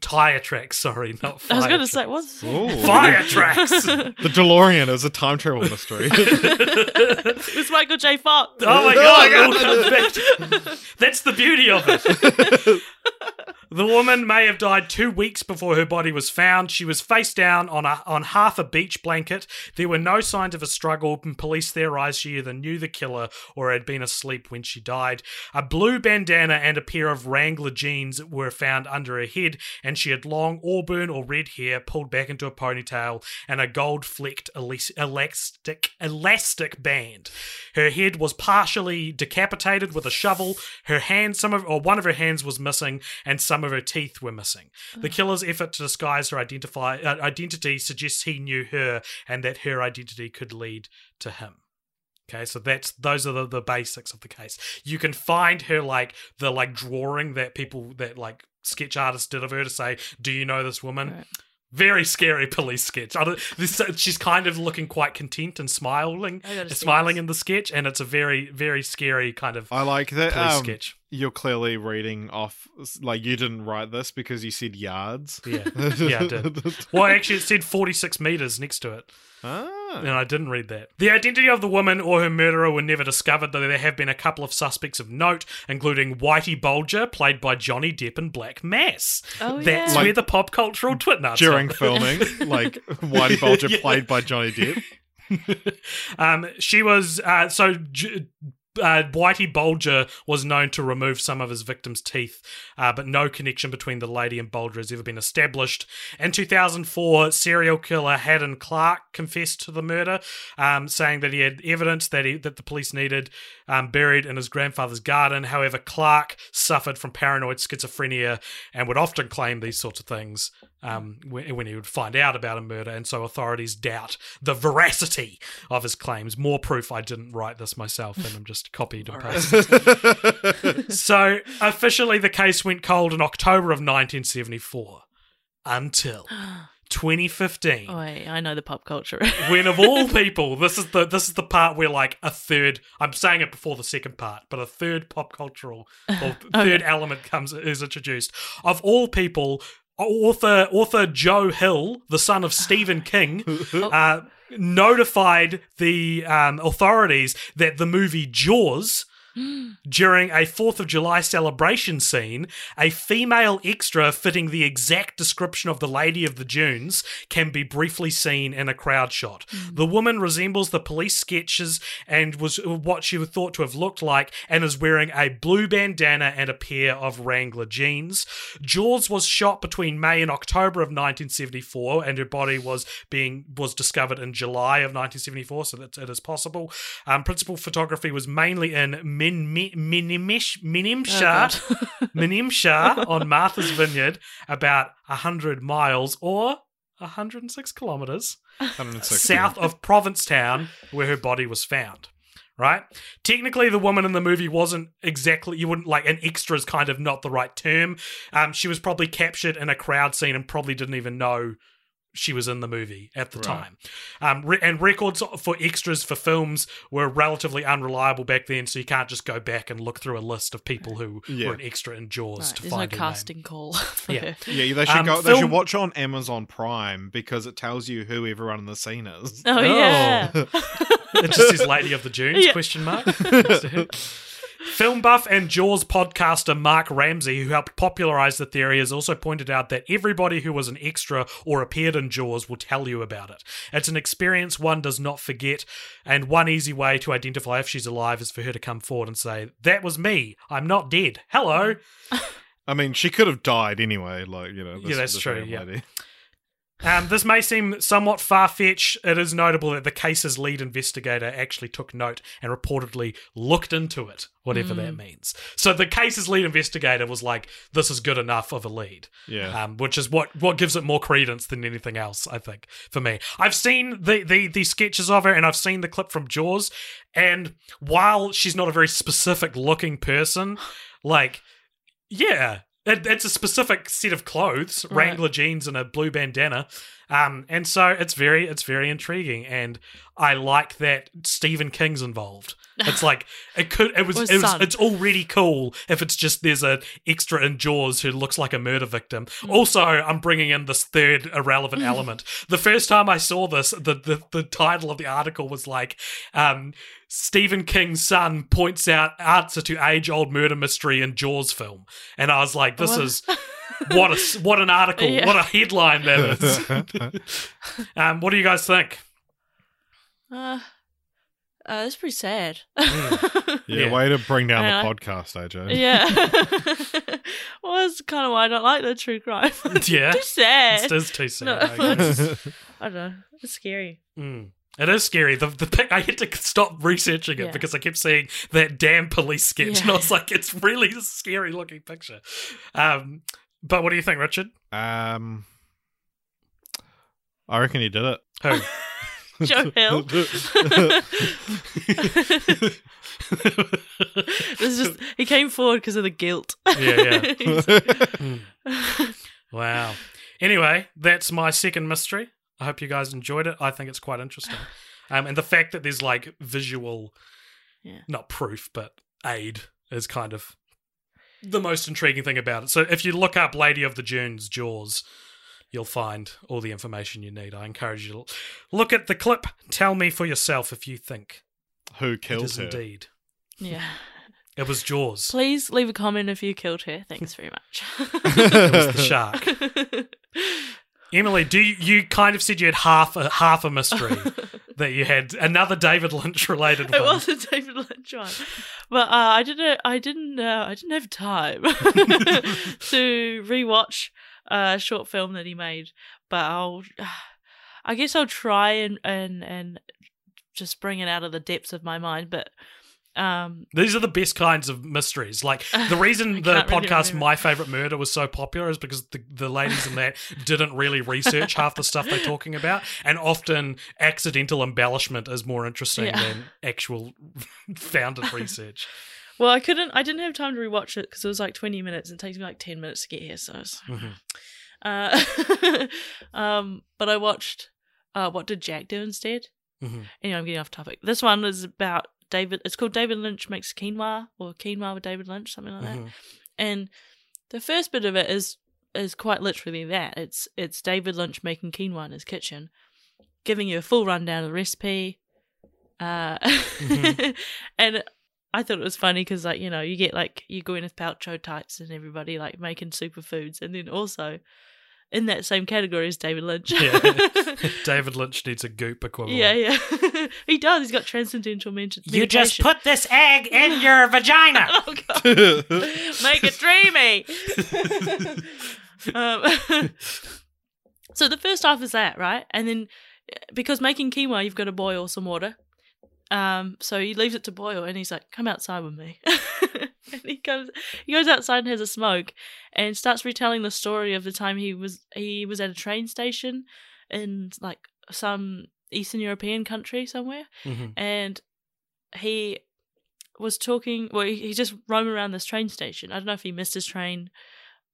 Tire tracks, sorry, not fire. I was going to tracks. say, what's Ooh. fire tracks. (laughs) (laughs) The DeLorean is a time travel mystery. (laughs) it was Michael J. Fox. Oh my god, it all comes back to- That's the beauty of it. The woman may have died two weeks before her body was found. She was face down on a, on half a beach blanket. There were no signs of a struggle, and police theorized she either knew the killer or had been asleep when she died. A blue bandana and a pair of Wrangler jeans were found under her head, and she had long auburn or red hair pulled back into a ponytail and a gold flecked elastic elastic band. Her head was partially decapitated with a shovel. Her hand, some of or one of her hands was missing, and some of her teeth were missing. The killer's effort to disguise her identify uh, identity suggests he knew her, and that her identity could lead to him. Okay, so that's those are the, the basics of the case. You can find her like the like drawing that people that like sketch artists did of her to say, "Do you know this woman?" Right. Very scary police sketch. I don't, this, she's kind of looking quite content and smiling, I gotta see smiling this. in the sketch, and it's a very, very scary kind of I like that. police Um, sketch. You're clearly reading off, like you didn't write this because you said yards. Yeah, (laughs) yeah, I did. Well, actually, it said 46 meters next to it. ah. And I didn't read that. The identity of the woman or her murderer were never discovered, though there have been a couple of suspects of note, including Whitey Bulger, played by Johnny Depp in Black Mass. Oh, That's yeah. where the pop cultural twit nuts During are. filming, (laughs) like Whitey Bulger Yeah. played by Johnny Depp. (laughs) um, she was uh, so. J- uh, Whitey Bulger was known to remove some of his victims' teeth, uh, but no connection between the lady and Bulger has ever been established. In 2004, serial killer Hadden Clark confessed to the murder, um, saying that he had evidence that he, that the police needed um, buried in his grandfather's garden. However, Clark suffered from paranoid schizophrenia and would often claim these sorts of things um, when, when he would find out about a murder, and so authorities doubt the veracity of his claims. More proof I didn't write this myself, and I'm just copied and pasted. so officially, the case went cold in October of 1974 until (gasps) 2015 Oh, wait, I know the pop culture. (laughs) when of all (laughs) people, this is the this is the part where like a third. I'm saying it before the second part, but a third pop cultural or (laughs) third element comes is introduced. Of all people, author author Joe Hill, the son of Stephen King, (laughs) uh, notified the um, authorities that the movie Jaws. During a 4th of July celebration scene, a female extra fitting the exact description of the Lady of the Dunes can be briefly seen in a crowd shot. The woman resembles the police sketches and was what she was thought to have looked like and is wearing a blue bandana and a pair of Wrangler jeans. Jaws was shot between May and October of 1974 and her body was being was discovered in July of 1974 so that it is possible. Um, principal photography was mainly in Min, Min, Minimish, Minimsha, (laughs) (laughs) Minimsha on Martha's Vineyard, about 100 miles or 106 kilometers 160. south of Provincetown, where her body was found. Right? Technically, the woman in the movie wasn't exactly, you wouldn't like, an extra is kind of not the right term. Um, she was probably captured in a crowd scene and probably didn't even know she was in the movie at the Right. time. Um, re- and records for extras for films were relatively unreliable back then, so you can't just go back and look through a list of people who Yeah. were an extra in Jaws Right, to there's no find her name. casting call. (laughs) For Yeah. her. Yeah, they should Um, go. They film- should watch on Amazon Prime because it tells you who everyone in the scene is. Oh, yeah. (laughs) It just says Lady of the Dunes, (laughs) Yeah. question mark. Film buff and Jaws podcaster Mark Ramsey, who helped popularize the theory, has also pointed out that everybody who was an extra or appeared in Jaws will tell you about it. It's an experience one does not forget, and one easy way to identify if she's alive is for her to come forward and say, That was me. I'm not dead. Hello. (laughs) I mean, she could have died anyway. Like you know. This, Yeah, that's true, yeah. lady. Um, this may seem somewhat far fetched. It is notable that the case's lead investigator actually took note and reportedly looked into it, whatever that means. So the case's lead investigator was like, "This is good enough of a lead," Yeah. um, which is what what gives it more credence than anything else. I think for me, I've seen the the the sketches of her and I've seen the clip from Jaws, and while she's not a very specific looking person, like yeah, it, it's a specific set of clothes, Right. Wrangler jeans and a blue bandana, um, and so it's very it's very intriguing, and I like that Stephen King's involved. It's like it could it (laughs) was Or his it was it's already cool if it's just there's a extra in Jaws who looks like a murder victim. Mm. Also, I'm bringing in this third irrelevant (laughs) element. The first time I saw this, the the, the title of the article was like. Um, Stephen King's son points out answer to age old murder mystery in Jaws film, and I was like, "This What? is what a what an (laughs) article, Yeah. what a headline that is." Um, what do you guys think? Uh, uh, that's pretty sad. Yeah, Yeah. way to bring down Yeah. the podcast, AJ. yeah. (laughs) (laughs) well, that's kind of why I don't like the true crime. (laughs) Yeah, too sad. it is too sad. No. I guess. I don't know. It's scary. Mm. It is scary. The the pic, I had to stop researching it Yeah. because I kept seeing that damn police sketch, and I Yeah. was like, "It's really a scary looking picture." Um, but what do you think, Richard? um, I reckon he did it. Who? (laughs) Joe (laughs) Hill. (laughs) this is just he came forward because of the guilt. Yeah, yeah. Wow. Anyway, that's my second mystery. I hope you guys enjoyed it. I think it's quite interesting. Um, and the fact that there's like visual, Yeah. not proof, but aid is kind of the most intriguing thing about it. So if you look up Lady of the Dunes Jaws, you'll find all the information you need. I encourage you to look at the clip. Tell me for yourself if you think Who it killed is her? indeed. Yeah. It was Jaws. Please leave a comment if you killed her. Thanks very much. It was the shark. (laughs) Emily, do you, you kind of said you had half a half a mystery (laughs) that you had another David Lynch related one. It was a David Lynch one, but uh, I didn't. I didn't. Uh, I didn't have time (laughs) to rewatch a short film that he made. But I'll. (sighs) I guess I'll try and and and just bring it out of the depths of my mind. But um, These are the best kinds of mysteries. Like (laughs) the reason the really podcast. My Favorite Murder was so popular is because the, the ladies in that didn't really research half the stuff they're talking about, and often accidental embellishment is more interesting Yeah. than actual (laughs) founded research. Well, I couldn't. I didn't have time to rewatch it because it was like twenty minutes. and It takes me like ten minutes to get here, so. It's, (laughs) Mhm. uh, (laughs) um, but I watched. Uh, what did Jack do instead? Mhm. Anyway, I'm getting off topic. This one is about David. It's called David Lynch makes quinoa or quinoa with David Lynch, something like that. Mhm. And the first bit of it is is quite literally that. It's it's David Lynch making quinoa in his kitchen, giving you a full rundown of the recipe. Uh, (laughs) Mhm. and I thought it was funny because like you know you get like you Gwyneth Paltrow types and everybody like making superfoods, and then also in that same category is David Lynch. Yeah. (laughs) David Lynch needs a goop equivalent. Yeah, yeah. (laughs) he does. He's got transcendental men- You just put this egg in your vagina. (laughs) Oh, God. Make it dreamy. um, so the first half is that, right? And then because making quinoa, you've got to boil some water. Um, so he leaves it to boil, and he's like, "Come outside with me." (laughs) and he comes, he goes outside and has a smoke, and starts retelling the story of the time he was he was at a train station in like some Eastern European country somewhere, Mhm. and he was talking. Well, he, he just roamed around this train station. I don't know if he missed his train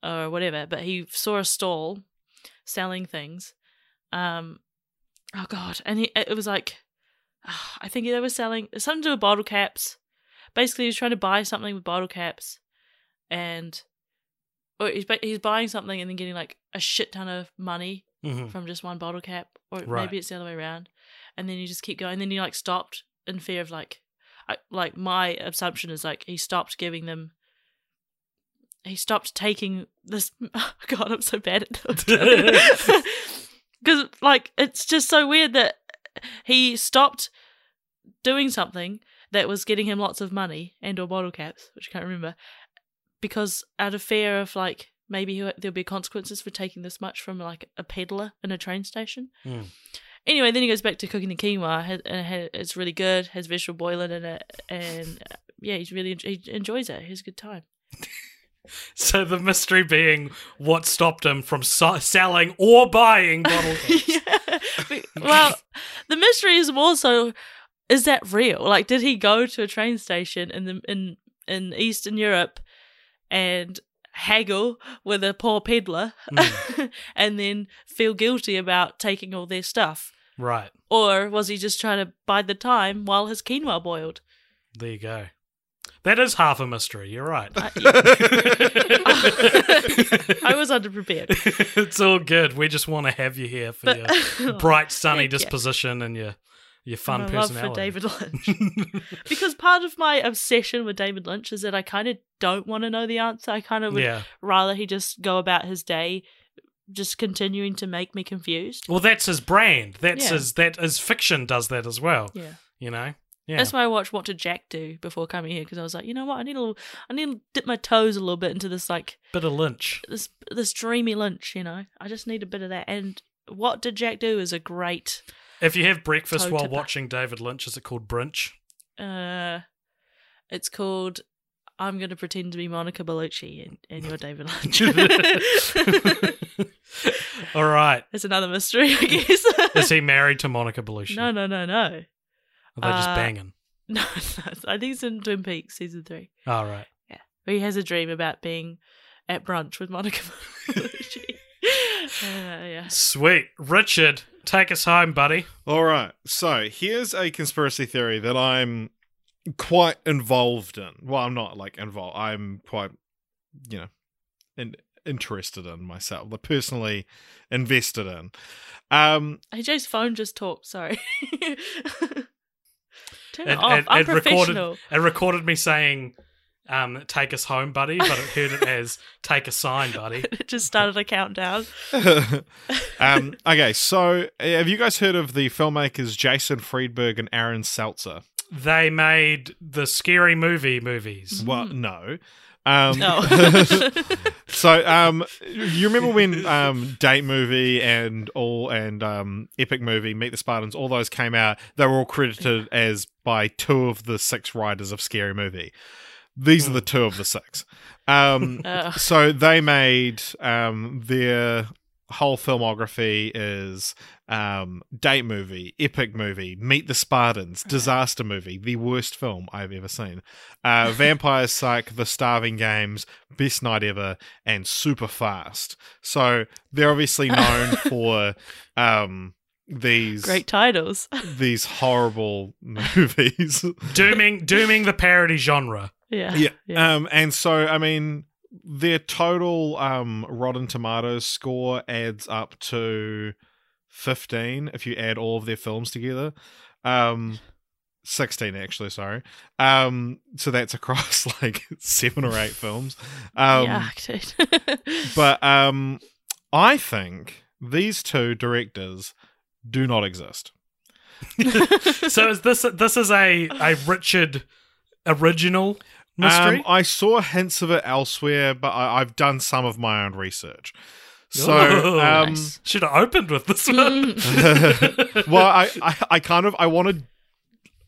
or whatever, but he saw a stall selling things. Um, oh god, and he it was like, (sighs) I think they were selling something to do with bottle caps. Basically, he was trying to buy something with bottle caps, and or he's he's buying something and then getting like a shit ton of money Mhm. from just one bottle cap, or Right. maybe it's the other way around. And then you just keep going. Then he like stopped in fear of like, I, like my assumption is like he stopped giving them. He stopped taking this. Oh (laughs) God, I'm so bad at (laughs) this. (laughs) Because like it's just so weird that he stopped doing something that was getting him lots of money and or bottle caps, which I can't remember, because out of fear of like maybe there'll be consequences for taking this much from like a peddler in a train station. Mm. Anyway, then he goes back to cooking the quinoa, and it's really good. Has vegetable boiling in it, and uh, yeah, he's really he enjoys it. He has a good time. (laughs) So the mystery being what stopped him from so- selling or buying bottle (laughs) caps. yeah. (laughs) Well, the mystery is more so: is that real? Like, did he go to a train station in the in in Eastern Europe and haggle with a poor peddler, hmm. (laughs) and then feel guilty about taking all their stuff? Right. Or was he just trying to bide the time while his quinoa boiled? There you go. That is half a mystery. You're right. Uh, (laughs) I, (laughs) I was underprepared. (laughs) it's all good. We just want to have you here for But- your bright, sunny Thank you. disposition and your your fun my love personality. for David Lynch. because part of my obsession with David Lynch is that I kind of don't want to know the answer. I kind of would yeah. rather he just go about his day, just continuing to make me confused. Well, that's his brand. That's Yeah. his. That his fiction does that as well. Yeah. You know. Yeah. That's why I watched What Did Jack Do before coming here because I was like, you know what, I need a little, I need to dip my toes a little bit into this like Bit of Lynch. this this dreamy Lynch. You know, I just need a bit of that. And What Did Jack Do is a great. If you have breakfast while tipper. watching David Lynch, is it called brunch? Uh, it's called. I'm going to pretend to be Monica Bellucci and, and you're David Lynch. (laughs) All right. It's another mystery, I guess. Is he married to Monica Bellucci? no, no, no, no. Are they just Uh, banging? (laughs) No, no, I think it's in Twin Peaks season three. All right. Yeah, where he has a dream about being at brunch with Monica Bellucci. (laughs) (laughs) uh, yeah. Sweet. Richard, take us home, buddy. All right. So here's a conspiracy theory that I'm quite involved in. Well, I'm not like involved. I'm quite you know, in, interested in myself, like personally invested in. Um, AJ's phone just talked. Sorry. Turn it, It, off. it, I'm it recorded it recorded me saying, um, "Take us home, buddy," but it heard it (laughs) as "Take a sign, buddy." (laughs) it just started a countdown. (laughs) um, okay, so uh, have you guys heard of the filmmakers Jason Friedberg and Aaron Seltzer? They made the scary movie movies. Well, no. Um, (laughs) so, um, you remember when (laughs) um, Date Movie and all and um, Epic Movie, Meet the Spartans, all those came out? They were all credited as by two of the six writers of Scary Movie. These are the two of the six. Um, (laughs) so they made um, their whole filmography is um, date movie, epic movie, Meet the Spartans, disaster movie, the worst film I've ever seen, uh, Vampire (laughs) Psych, The Starving Games, Best Night Ever, and Super Fast. So they're obviously known (laughs) for um, these Great titles. (laughs) these horrible movies. dooming dooming the parody genre. yeah. yeah. Um, and so I mean, their total um Rotten Tomatoes score adds up to fifteen if you add all of their films together. Um. 16 actually sorry um so that's across (laughs) like seven or eight films um Yuck, dude. (laughs) but um i think these two directors do not exist (laughs) So is this this is a a Richard original mystery? Um, I saw hints of it elsewhere, but I, I've done some of my own research. So, Ooh, um, nice. Should have opened with this one. (laughs) well, I, I, I kind of, I wanted,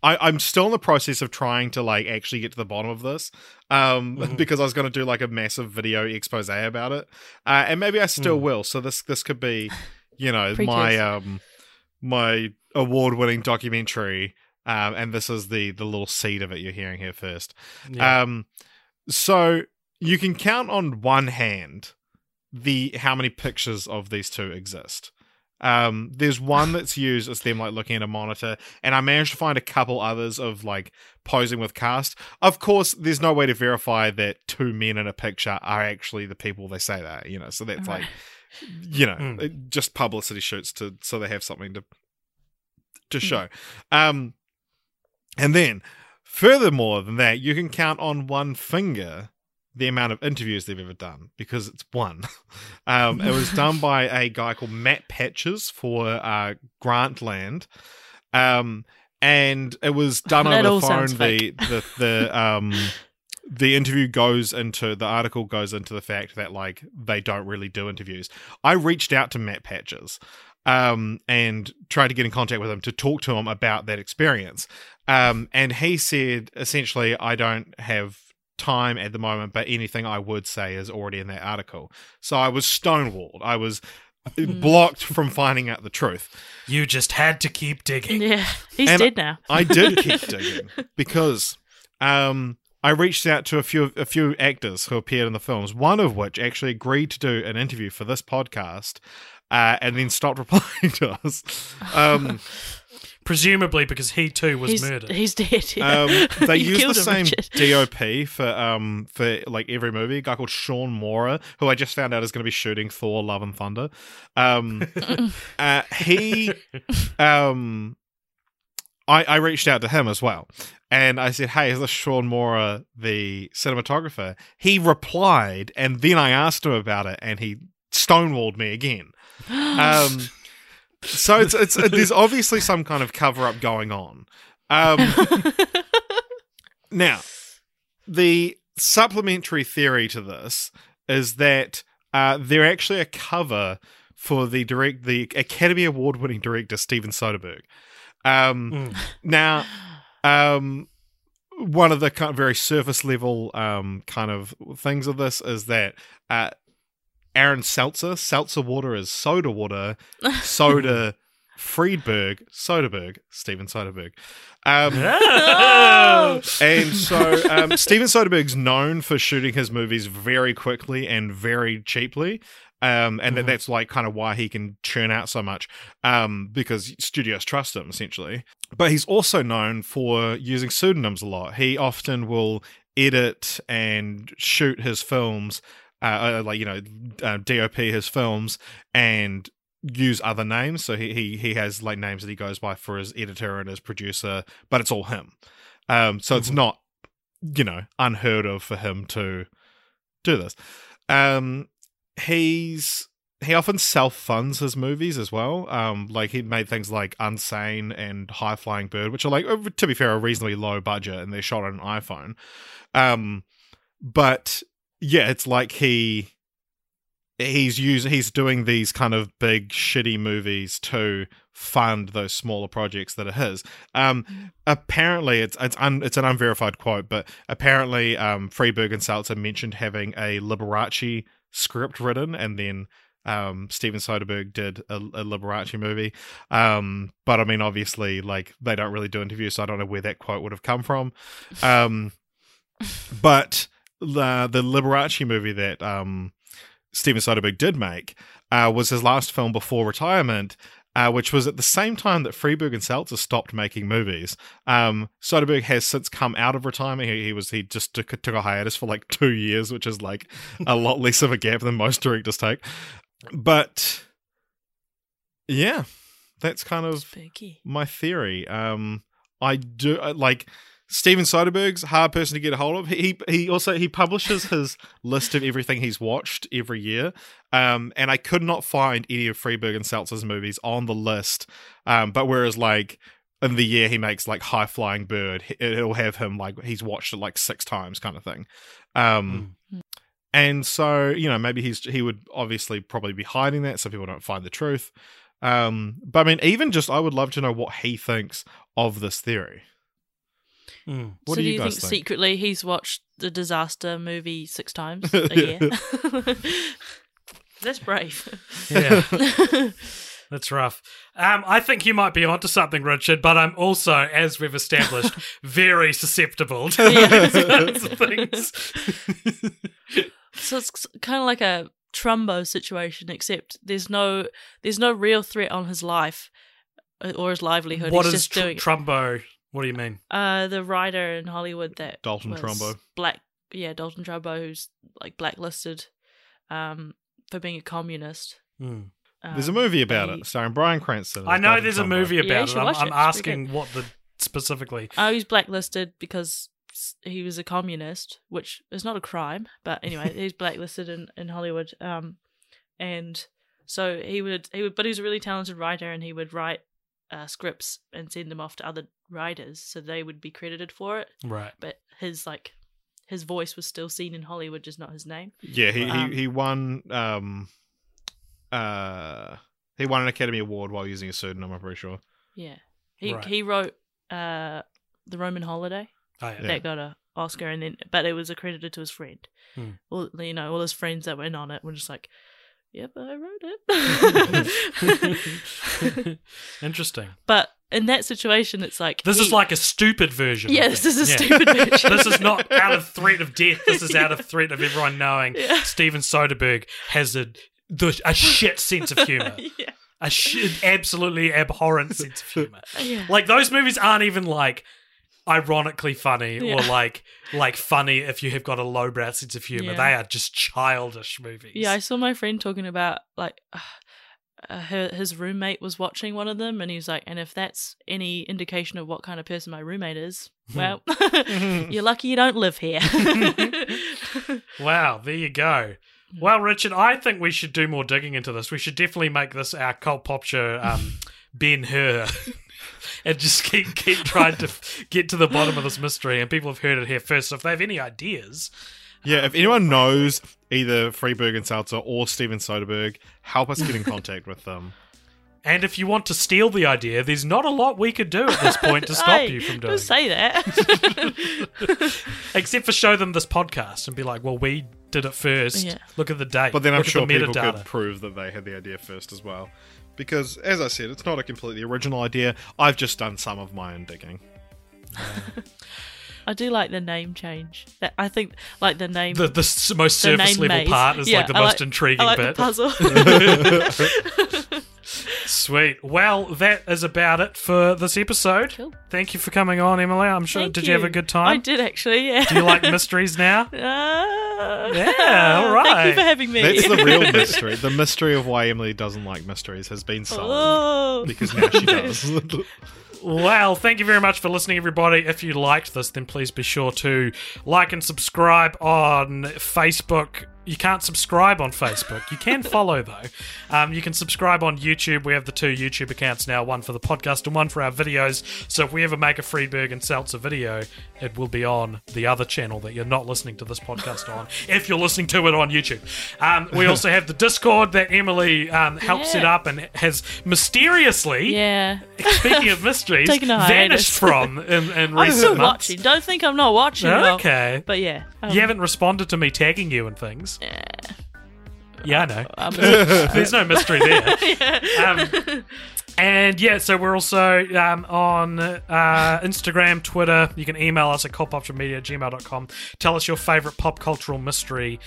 I, I'm still in the process of trying to like actually get to the bottom of this, um, Mhm. (laughs) because I was going to do like a massive video expose about it, uh, and maybe I still Mm. will. So this, this could be, (laughs) you know, my, um, my award-winning documentary. Um, and this is the the little seed of it you're hearing here first. Yeah. Um, so you can count on one hand the how many pictures of these two exist. Um, there's one that's used as them like looking at a monitor, and I managed to find a couple others of like posing with cast. Of course, there's no way to verify that two men in a picture are actually the people they say they are. You know, so that's Right. like, you know, Mm. just publicity shoots to so they have something to to show. Um, and then, furthermore than that, you can count on one finger the amount of interviews they've ever done because it's one. (laughs) Um, it was done by a guy called Matt Patches for uh, Grantland. Um, and it was done (laughs) over the phone. The, the the um the interview goes into the article goes into the fact that like they don't really do interviews. I reached out to Matt Patches um, and tried to get in contact with him to talk to him about that experience. Um, and he said essentially, I don't have time at the moment, but anything I would say is already in that article. So I was stonewalled. I was blocked from finding out the truth. you just had to keep digging. yeah. He's And- dead now. I did (laughs) keep digging because um, I reached out to a few a few actors who appeared in the films. One of which actually agreed to do an interview for this podcast, uh, and then stopped (laughs) replying to us. Um, (laughs) Presumably because he too was he's, murdered. he's dead. Yeah. um, they (laughs) You use the killed him, same Richard. DOP for um for like every movie. A guy called Shawn Maurer, who I just found out is going to be shooting Thor: Love and Thunder. Um, (laughs) uh, he um I, I reached out to him as well. And I said, Hey, is this Shawn Maurer, the cinematographer? He replied, and then I asked him about it, and he stonewalled me again. (gasps) Um, so it's, it's there's obviously some kind of cover up going on. Um, (laughs) now, the supplementary theory to this is that uh, they're actually a cover for the direct the Academy Award winning director Steven Soderbergh. Um, Mm. now, um, one of the kind of very surface level um, kind of things of this is that uh, Aaron Seltzer, seltzer water is soda water, soda (laughs) Friedberg, Soderberg, Steven Soderbergh. Um, (laughs) Oh! and so um, Steven Soderbergh's known for shooting his movies very quickly and very cheaply. Um, and Mhm. that's like kind of why he can churn out so much um, because studios trust him essentially. But he's also known for using pseudonyms a lot. He often will edit and shoot his films, uh, uh, like you know, uh, DOP his films, and use other names. So he, he he has like names that he goes by for his editor and his producer, but it's all him. Um, so it's not you know unheard of for him to do this. Um, he's he often self funds his movies as well. Um, like he made things like Unsane and High Flying Bird, which are like uh, to be fair, a reasonably low budget, and they're shot on an iPhone. Um, but yeah, it's like he he's using he's doing these kind of big shitty movies to fund those smaller projects that are his. Um, apparently, it's it's un, it's an unverified quote, but apparently, um, Friedberg and Seltzer mentioned having a Liberace script written, and then um, Steven Soderbergh did a, a Liberace movie. Um, but I mean, obviously, like they don't really do interviews, so I don't know where that quote would have come from. Um, (laughs) but the the Liberace movie that um, Steven Soderbergh did make uh, was his last film before retirement. Uh, which was at the same time that Friedberg and Seltzer stopped making movies. Um, Soderbergh has since come out of retirement. He, he was he just took, took a hiatus for like two years, which is like a (laughs) lot less of a gap than most directors take. But yeah, that's kind of Spooky. my theory. Um, I do like Steven Soderbergh's hard person to get a hold of. He he also he publishes his (laughs) list of everything he's watched every year. Um, and I could not find any of Friedberg and Seltzer's movies on the list. Um, but whereas like in the year he makes like High Flying Bird, it- it'll have him like he's watched it like six times, kind of thing. Um, and so you know maybe he's he would obviously probably be hiding that so people don't find the truth. Um, but I mean, even just I would love to know what he thinks of this theory. Mm. What so do you think, guys think? secretly he's watched the disaster movie six times (laughs) a year? (laughs) (laughs) That's brave. Yeah. That's rough. Um, I think you might be onto something, Richard, but I'm also, as we've established, very susceptible to these kinds things. so it's kind of like a Trumbo situation, except there's no there's no real threat on his life uh, or his livelihood. what he's is just tr- doing Trumbo? What do you mean? uh the writer in Hollywood that Dalton was Trumbo. black yeah Dalton Trumbo who's like blacklisted um for being a communist. Mm. There's a Um, movie about he- it starring Bryan Cranston. I know Dalton there's a movie about should it. I'm, watch I'm it. Asking what the specifically. Oh, he's blacklisted because he was a communist, which is not a crime. But anyway, (laughs) he's blacklisted in, in Hollywood. Um, and so he would he would, but he was a really talented writer, and he would write uh, scripts and send them off to other writers, so they would be credited for it. Right. But his like his voice was still seen in Hollywood, just not his name. Yeah, he Um, he, he won um uh he won an Academy Award while using a pseudonym. I'm pretty sure. Yeah, he Right. he wrote uh the Roman Holiday. Oh, yeah. that got a Oscar, and then but it was accredited to his friend. Hmm. All you know, all his friends that went on it were just like, "Yep, I wrote it." (laughs) (laughs) (laughs) Interesting. but in that situation, it's like This is like a stupid version. yeah, this is a Yeah. stupid (laughs) version. this is not out of threat of death. This is out of threat of everyone knowing (laughs) Yeah. Steven Soderbergh has a the, a shit sense of humor, (laughs) yeah, a shit, absolutely abhorrent sense of humor. yeah. Like those movies aren't even like ironically funny or like like funny if you have got a lowbrow sense of humor. Yeah. They are just childish movies. Yeah, I saw my friend talking about like (sighs) uh, Uh, her, his roommate was watching one of them, and he was like, "And if that's any indication of what kind of person my roommate is, hmm. well, (laughs) hmm. you're lucky you don't live here." (laughs) Wow, there you go. Hmm. Well, Richard, I think we should do more digging into this. We should definitely make this our cult pop show, um, (laughs) Ben Hur, and just keep keep trying to get to the bottom of this mystery. And people have heard it here first. So if they have any ideas, Yeah, if anyone knows either Friedberg and Seltzer or Steven Soderbergh, help us get in contact with them. (laughs) and if you want to steal the idea, there's not a lot we could do at this point to stop Hey, you from don't doing. say that. (laughs) Except for show them this podcast and be like, "Well, we did it first. Yeah. Look at the date. But then I'm Look at sure the people metadata." could prove that they had the idea first as well. Because, as I said, it's not a completely original idea. I've just done some of my own digging. (laughs) I do like the name change. I think like the name. the, the most the surface name level Maze. part is Yeah, like the I most intriguing I like bit. The puzzle. (laughs) (laughs) Sweet. Well, that is about it for this episode. Cool. Thank you for coming on, Emily. I'm sure. Thank did you. have a good time? I did actually. Yeah. Do you like mysteries now? Uh, (laughs) Yeah, all right. Thank you for having me. That's the real mystery. The mystery of why Emily doesn't like mysteries has been solved Oh. because now she does. Well, thank you very much for listening, everybody. If you liked this, then please be sure to like and subscribe on Facebook. You can't subscribe on Facebook. You can follow, though. Um, you can subscribe on YouTube. We have the two YouTube accounts now one for the podcast and one for our videos. So if we ever make a Friedberg and Seltzer video, it will be on the other channel that you're not listening to this podcast on, if you're listening to it on YouTube. Um, we (laughs) also have the Discord that Emily um, helped Yeah. set up and has mysteriously yeah. speaking of (laughs) mysteries, vanished from in, in (laughs) I'm recent still months. watching. Don't think I'm not watching. Okay. But yeah. Um, You haven't responded to me tagging you and things. Yeah, Yeah, I know. I'm (laughs) There's no mystery there. (laughs) Um, and yeah, so we're also um, on uh, Instagram, Twitter. You can email us at cultpopmedia gmail.com. Tell us your favorite pop cultural mystery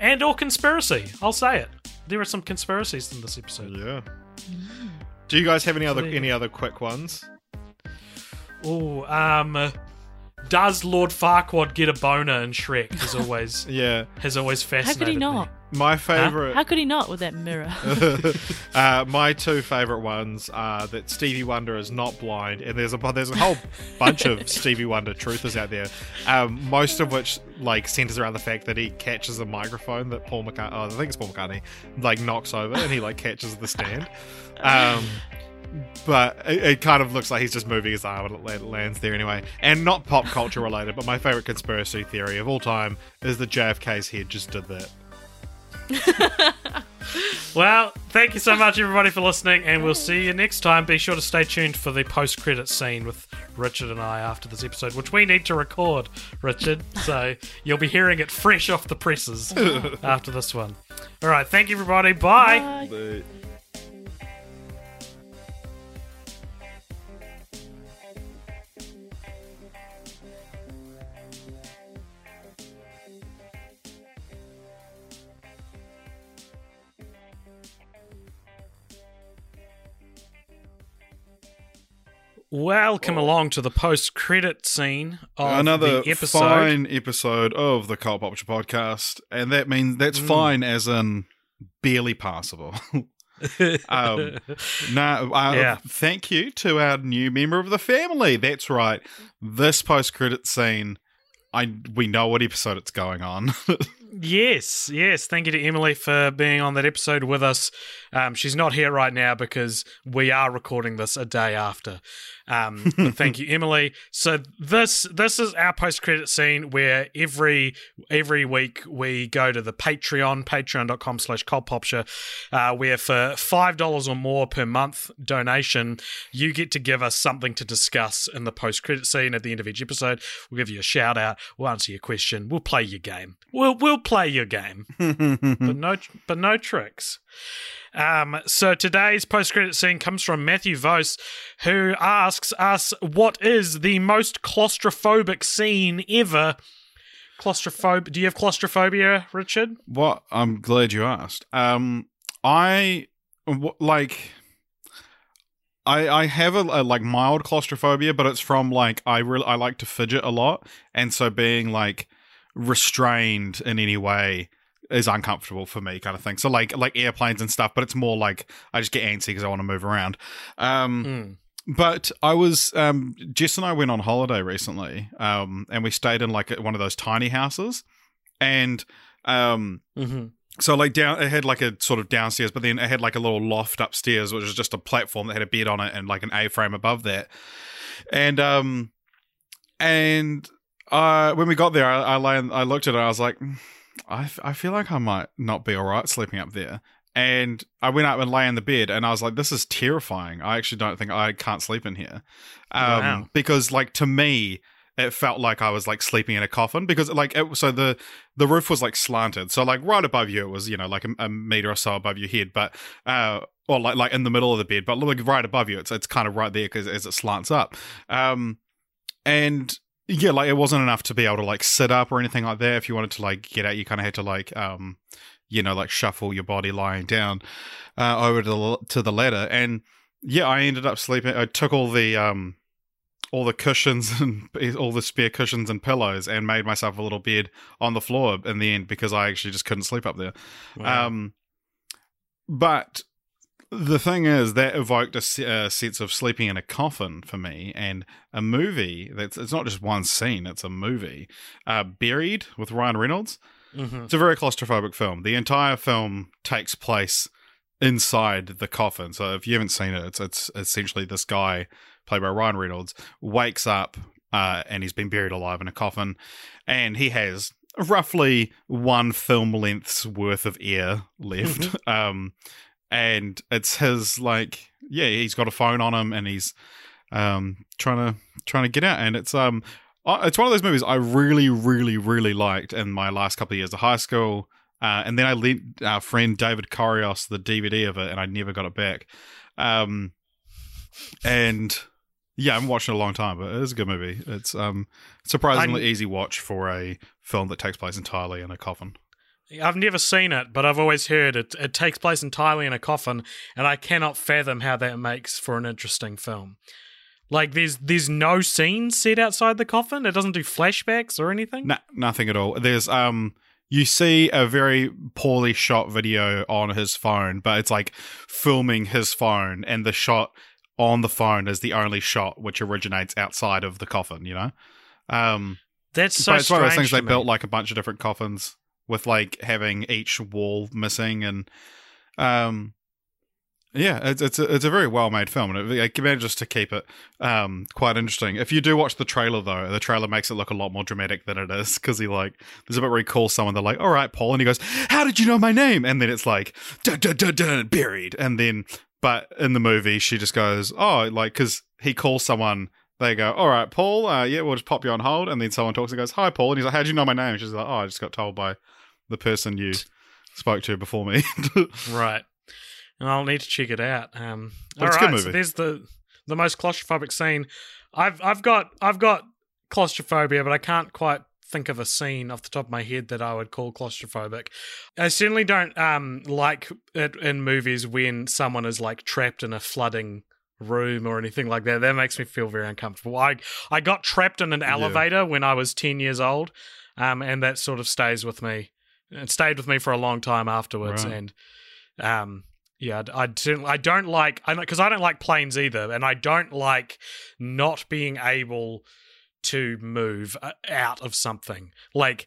and or conspiracy. I'll say it. There are some conspiracies in this episode. yeah. Do you guys have any other any other quick ones? Oh, um, does Lord Farquaad get a boner in Shrek? Has always (laughs) Yeah, has always fascinated. How could he me. not? my favorite. How could he not with that mirror? (laughs) uh, my two favorite ones are that Stevie Wonder is not blind, and there's a there's a whole (laughs) bunch of Stevie Wonder truthers out there. Um, most of which like centers around the fact that he catches a microphone that Paul McCartney, oh, I think it's Paul McCartney, like knocks over, and he like catches the stand. Um, but it, it kind of looks like he's just moving his arm and it lands there anyway. And not pop culture related, but my favorite conspiracy theory of all time is that JFK's head just did that. (laughs) Well, thank you so much, everybody, for listening, and we'll see you next time. Be sure to stay tuned for the post credit scene with Richard and I after this episode, which we need to record, Richard. So you'll be hearing it fresh off the presses (laughs) after this one. All right, thank you, everybody. Bye. Bye. Welcome along to the post credit scene of Another the episode. fine episode of the Cult Popture podcast, and that means that's Mm. fine as in barely passable. (laughs) um, (laughs) no, uh, Yeah. thank you to our new member of the family. That's right. This post credit scene, I we know what episode it's going on. (laughs) Yes, yes. Thank you to Emily for being on that episode with us. Um, she's not here right now because we are recording this a day after. Um, but thank (laughs) you, Emily. So this this is our post credit scene where every every week we go to the Patreon, patreon.com slash cultpopture, uh, where for five dollars or more per month donation, you get to give us something to discuss in the post credit scene at the end of each episode. We'll give you a shout out, we'll answer your question, we'll play your game. We'll we'll play your game (laughs) but no but no tricks. Um, so today's post credit scene comes from Matthew Vos, who asks us what is the most claustrophobic scene ever. Claustrophobe? Do you have claustrophobia, Richard? What? I'm glad you asked. Um, I like. I I have a, a like mild claustrophobia, but it's from like I really I like to fidget a lot, and so being like restrained in any way is uncomfortable for me, kind of thing. So like like airplanes and stuff, but it's more like I just get antsy because I want to move around. Um, Mm. but I was um Jess and I went on holiday recently, um, and we stayed in like one of those tiny houses, and um, Mm-hmm. so like down it had like a sort of downstairs, but then it had like a little loft upstairs, which was just a platform that had a bed on it and like an A frame above that, and um, and uh, when we got there, I, I lay and I looked at it, I was like, "Mm, I f- I feel like I might not be all right sleeping up there. And I went up and lay in the bed, and I was like, "This is terrifying. I actually don't think I can't sleep in here, um, Wow. because like to me, it felt like I was like sleeping in a coffin because like it, so the the roof was like slanted, so like right above you it was you know like a, a meter or so above your head, but uh, or like like in the middle of the bed, but like right above you, it's it's kind of right there because as it slants up, um, and yeah, like it wasn't enough to be able to like sit up or anything like that. If you wanted to like get out, you kind of had to like um you know, like shuffle your body lying down uh, over to the, to the ladder. And yeah, I ended up sleeping. I took all the um, all the cushions (laughs) and all the spare cushions and pillows and made myself a little bed on the floor in the end because I actually just couldn't sleep up there. Wow. Um, but the thing is that evoked a, a sense of sleeping in a coffin for me and a movie that's it's not just one scene it's a movie uh, buried with ryan reynolds. Mhm. it's a very claustrophobic film. The entire film takes place inside the coffin. So if you haven't seen it it's it's essentially this guy played by ryan reynolds wakes up uh, and he's been buried alive in a coffin and he has roughly one film length's worth of air left. (laughs) Um and it's his like yeah he's got a phone on him and he's um trying to trying to get out. And it's um it's one of those movies i really really really liked in my last couple of years of high school. Uh, and then i lent our friend david Corios the dvd of it and i never got it back. Um and yeah i'm watching it a long time but it is a good movie. It's um surprisingly I'm- easy watch for a film that takes place entirely in a coffin I've never seen it, but I've always heard it. It takes place entirely in a coffin, and I cannot fathom how that makes for an interesting film. Like, there's there's no scenes set outside the coffin. It doesn't do flashbacks or anything. No, nothing at all. There's um you see a very poorly shot video on his phone, but it's like filming his phone and the shot on the phone is the only shot which originates outside of the coffin, you know? Um That's so it's one of those things they me. built like a bunch of different coffins with like having each wall missing and um yeah, it's it's a, it's a very well made film, and it, it manages to keep it um, quite interesting. If you do watch the trailer, though, the trailer makes it look a lot more dramatic than it is because he like there's a bit where he calls someone, they're like, "All right, Paul," and he goes, "How did you know my name?" And then it's like, dun, dun, dun, dun, buried, and then but in the movie she just goes, "Oh, like because he calls someone." They go, all right, Paul. Uh, yeah, we'll just pop you on hold, and then someone talks and goes, "Hi, Paul," and he's like, "How would you know my name?" She's like, "Oh, I just got told by the person you spoke to before me." (laughs) Right. And I'll need to check it out. Um, But it's a good right, so movie. there's the the most claustrophobic scene. I've I've got I've got claustrophobia, but I can't quite think of a scene off the top of my head that I would call claustrophobic. I certainly don't um like it in movies when someone is like trapped in a flooding room or anything like that. That makes me feel very uncomfortable. I I got trapped in an elevator when I was 10 years old. Um and that sort of stays with me. It stayed with me for a long time afterwards Right. and um yeah, I I don't, I don't like, I because I don't like planes either, and I don't like not being able to move uh, out of something. Like,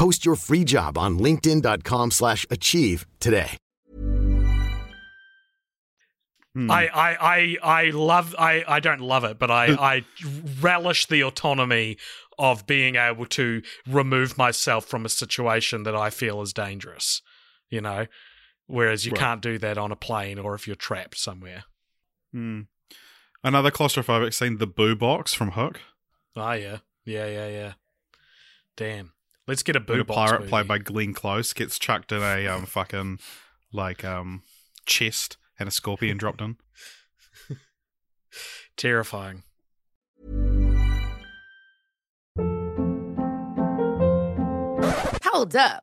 Post your free job on linkedin.com/achieve slash achieve today. Hmm. I, I, I, I love, I, I don't love it, but I, I relish the autonomy of being able to remove myself from a situation that I feel is dangerous. You know, whereas you Right. can't do that on a plane or if you're trapped somewhere. Hmm. Another claustrophobic scene, the boo box from Hook. Oh yeah, yeah, yeah, yeah. Damn. Let's get a Where boo a pirate movie. played by Glenn Close gets chucked in a um fucking like um chest and a scorpion dropped in. (laughs) Terrifying. Hold up.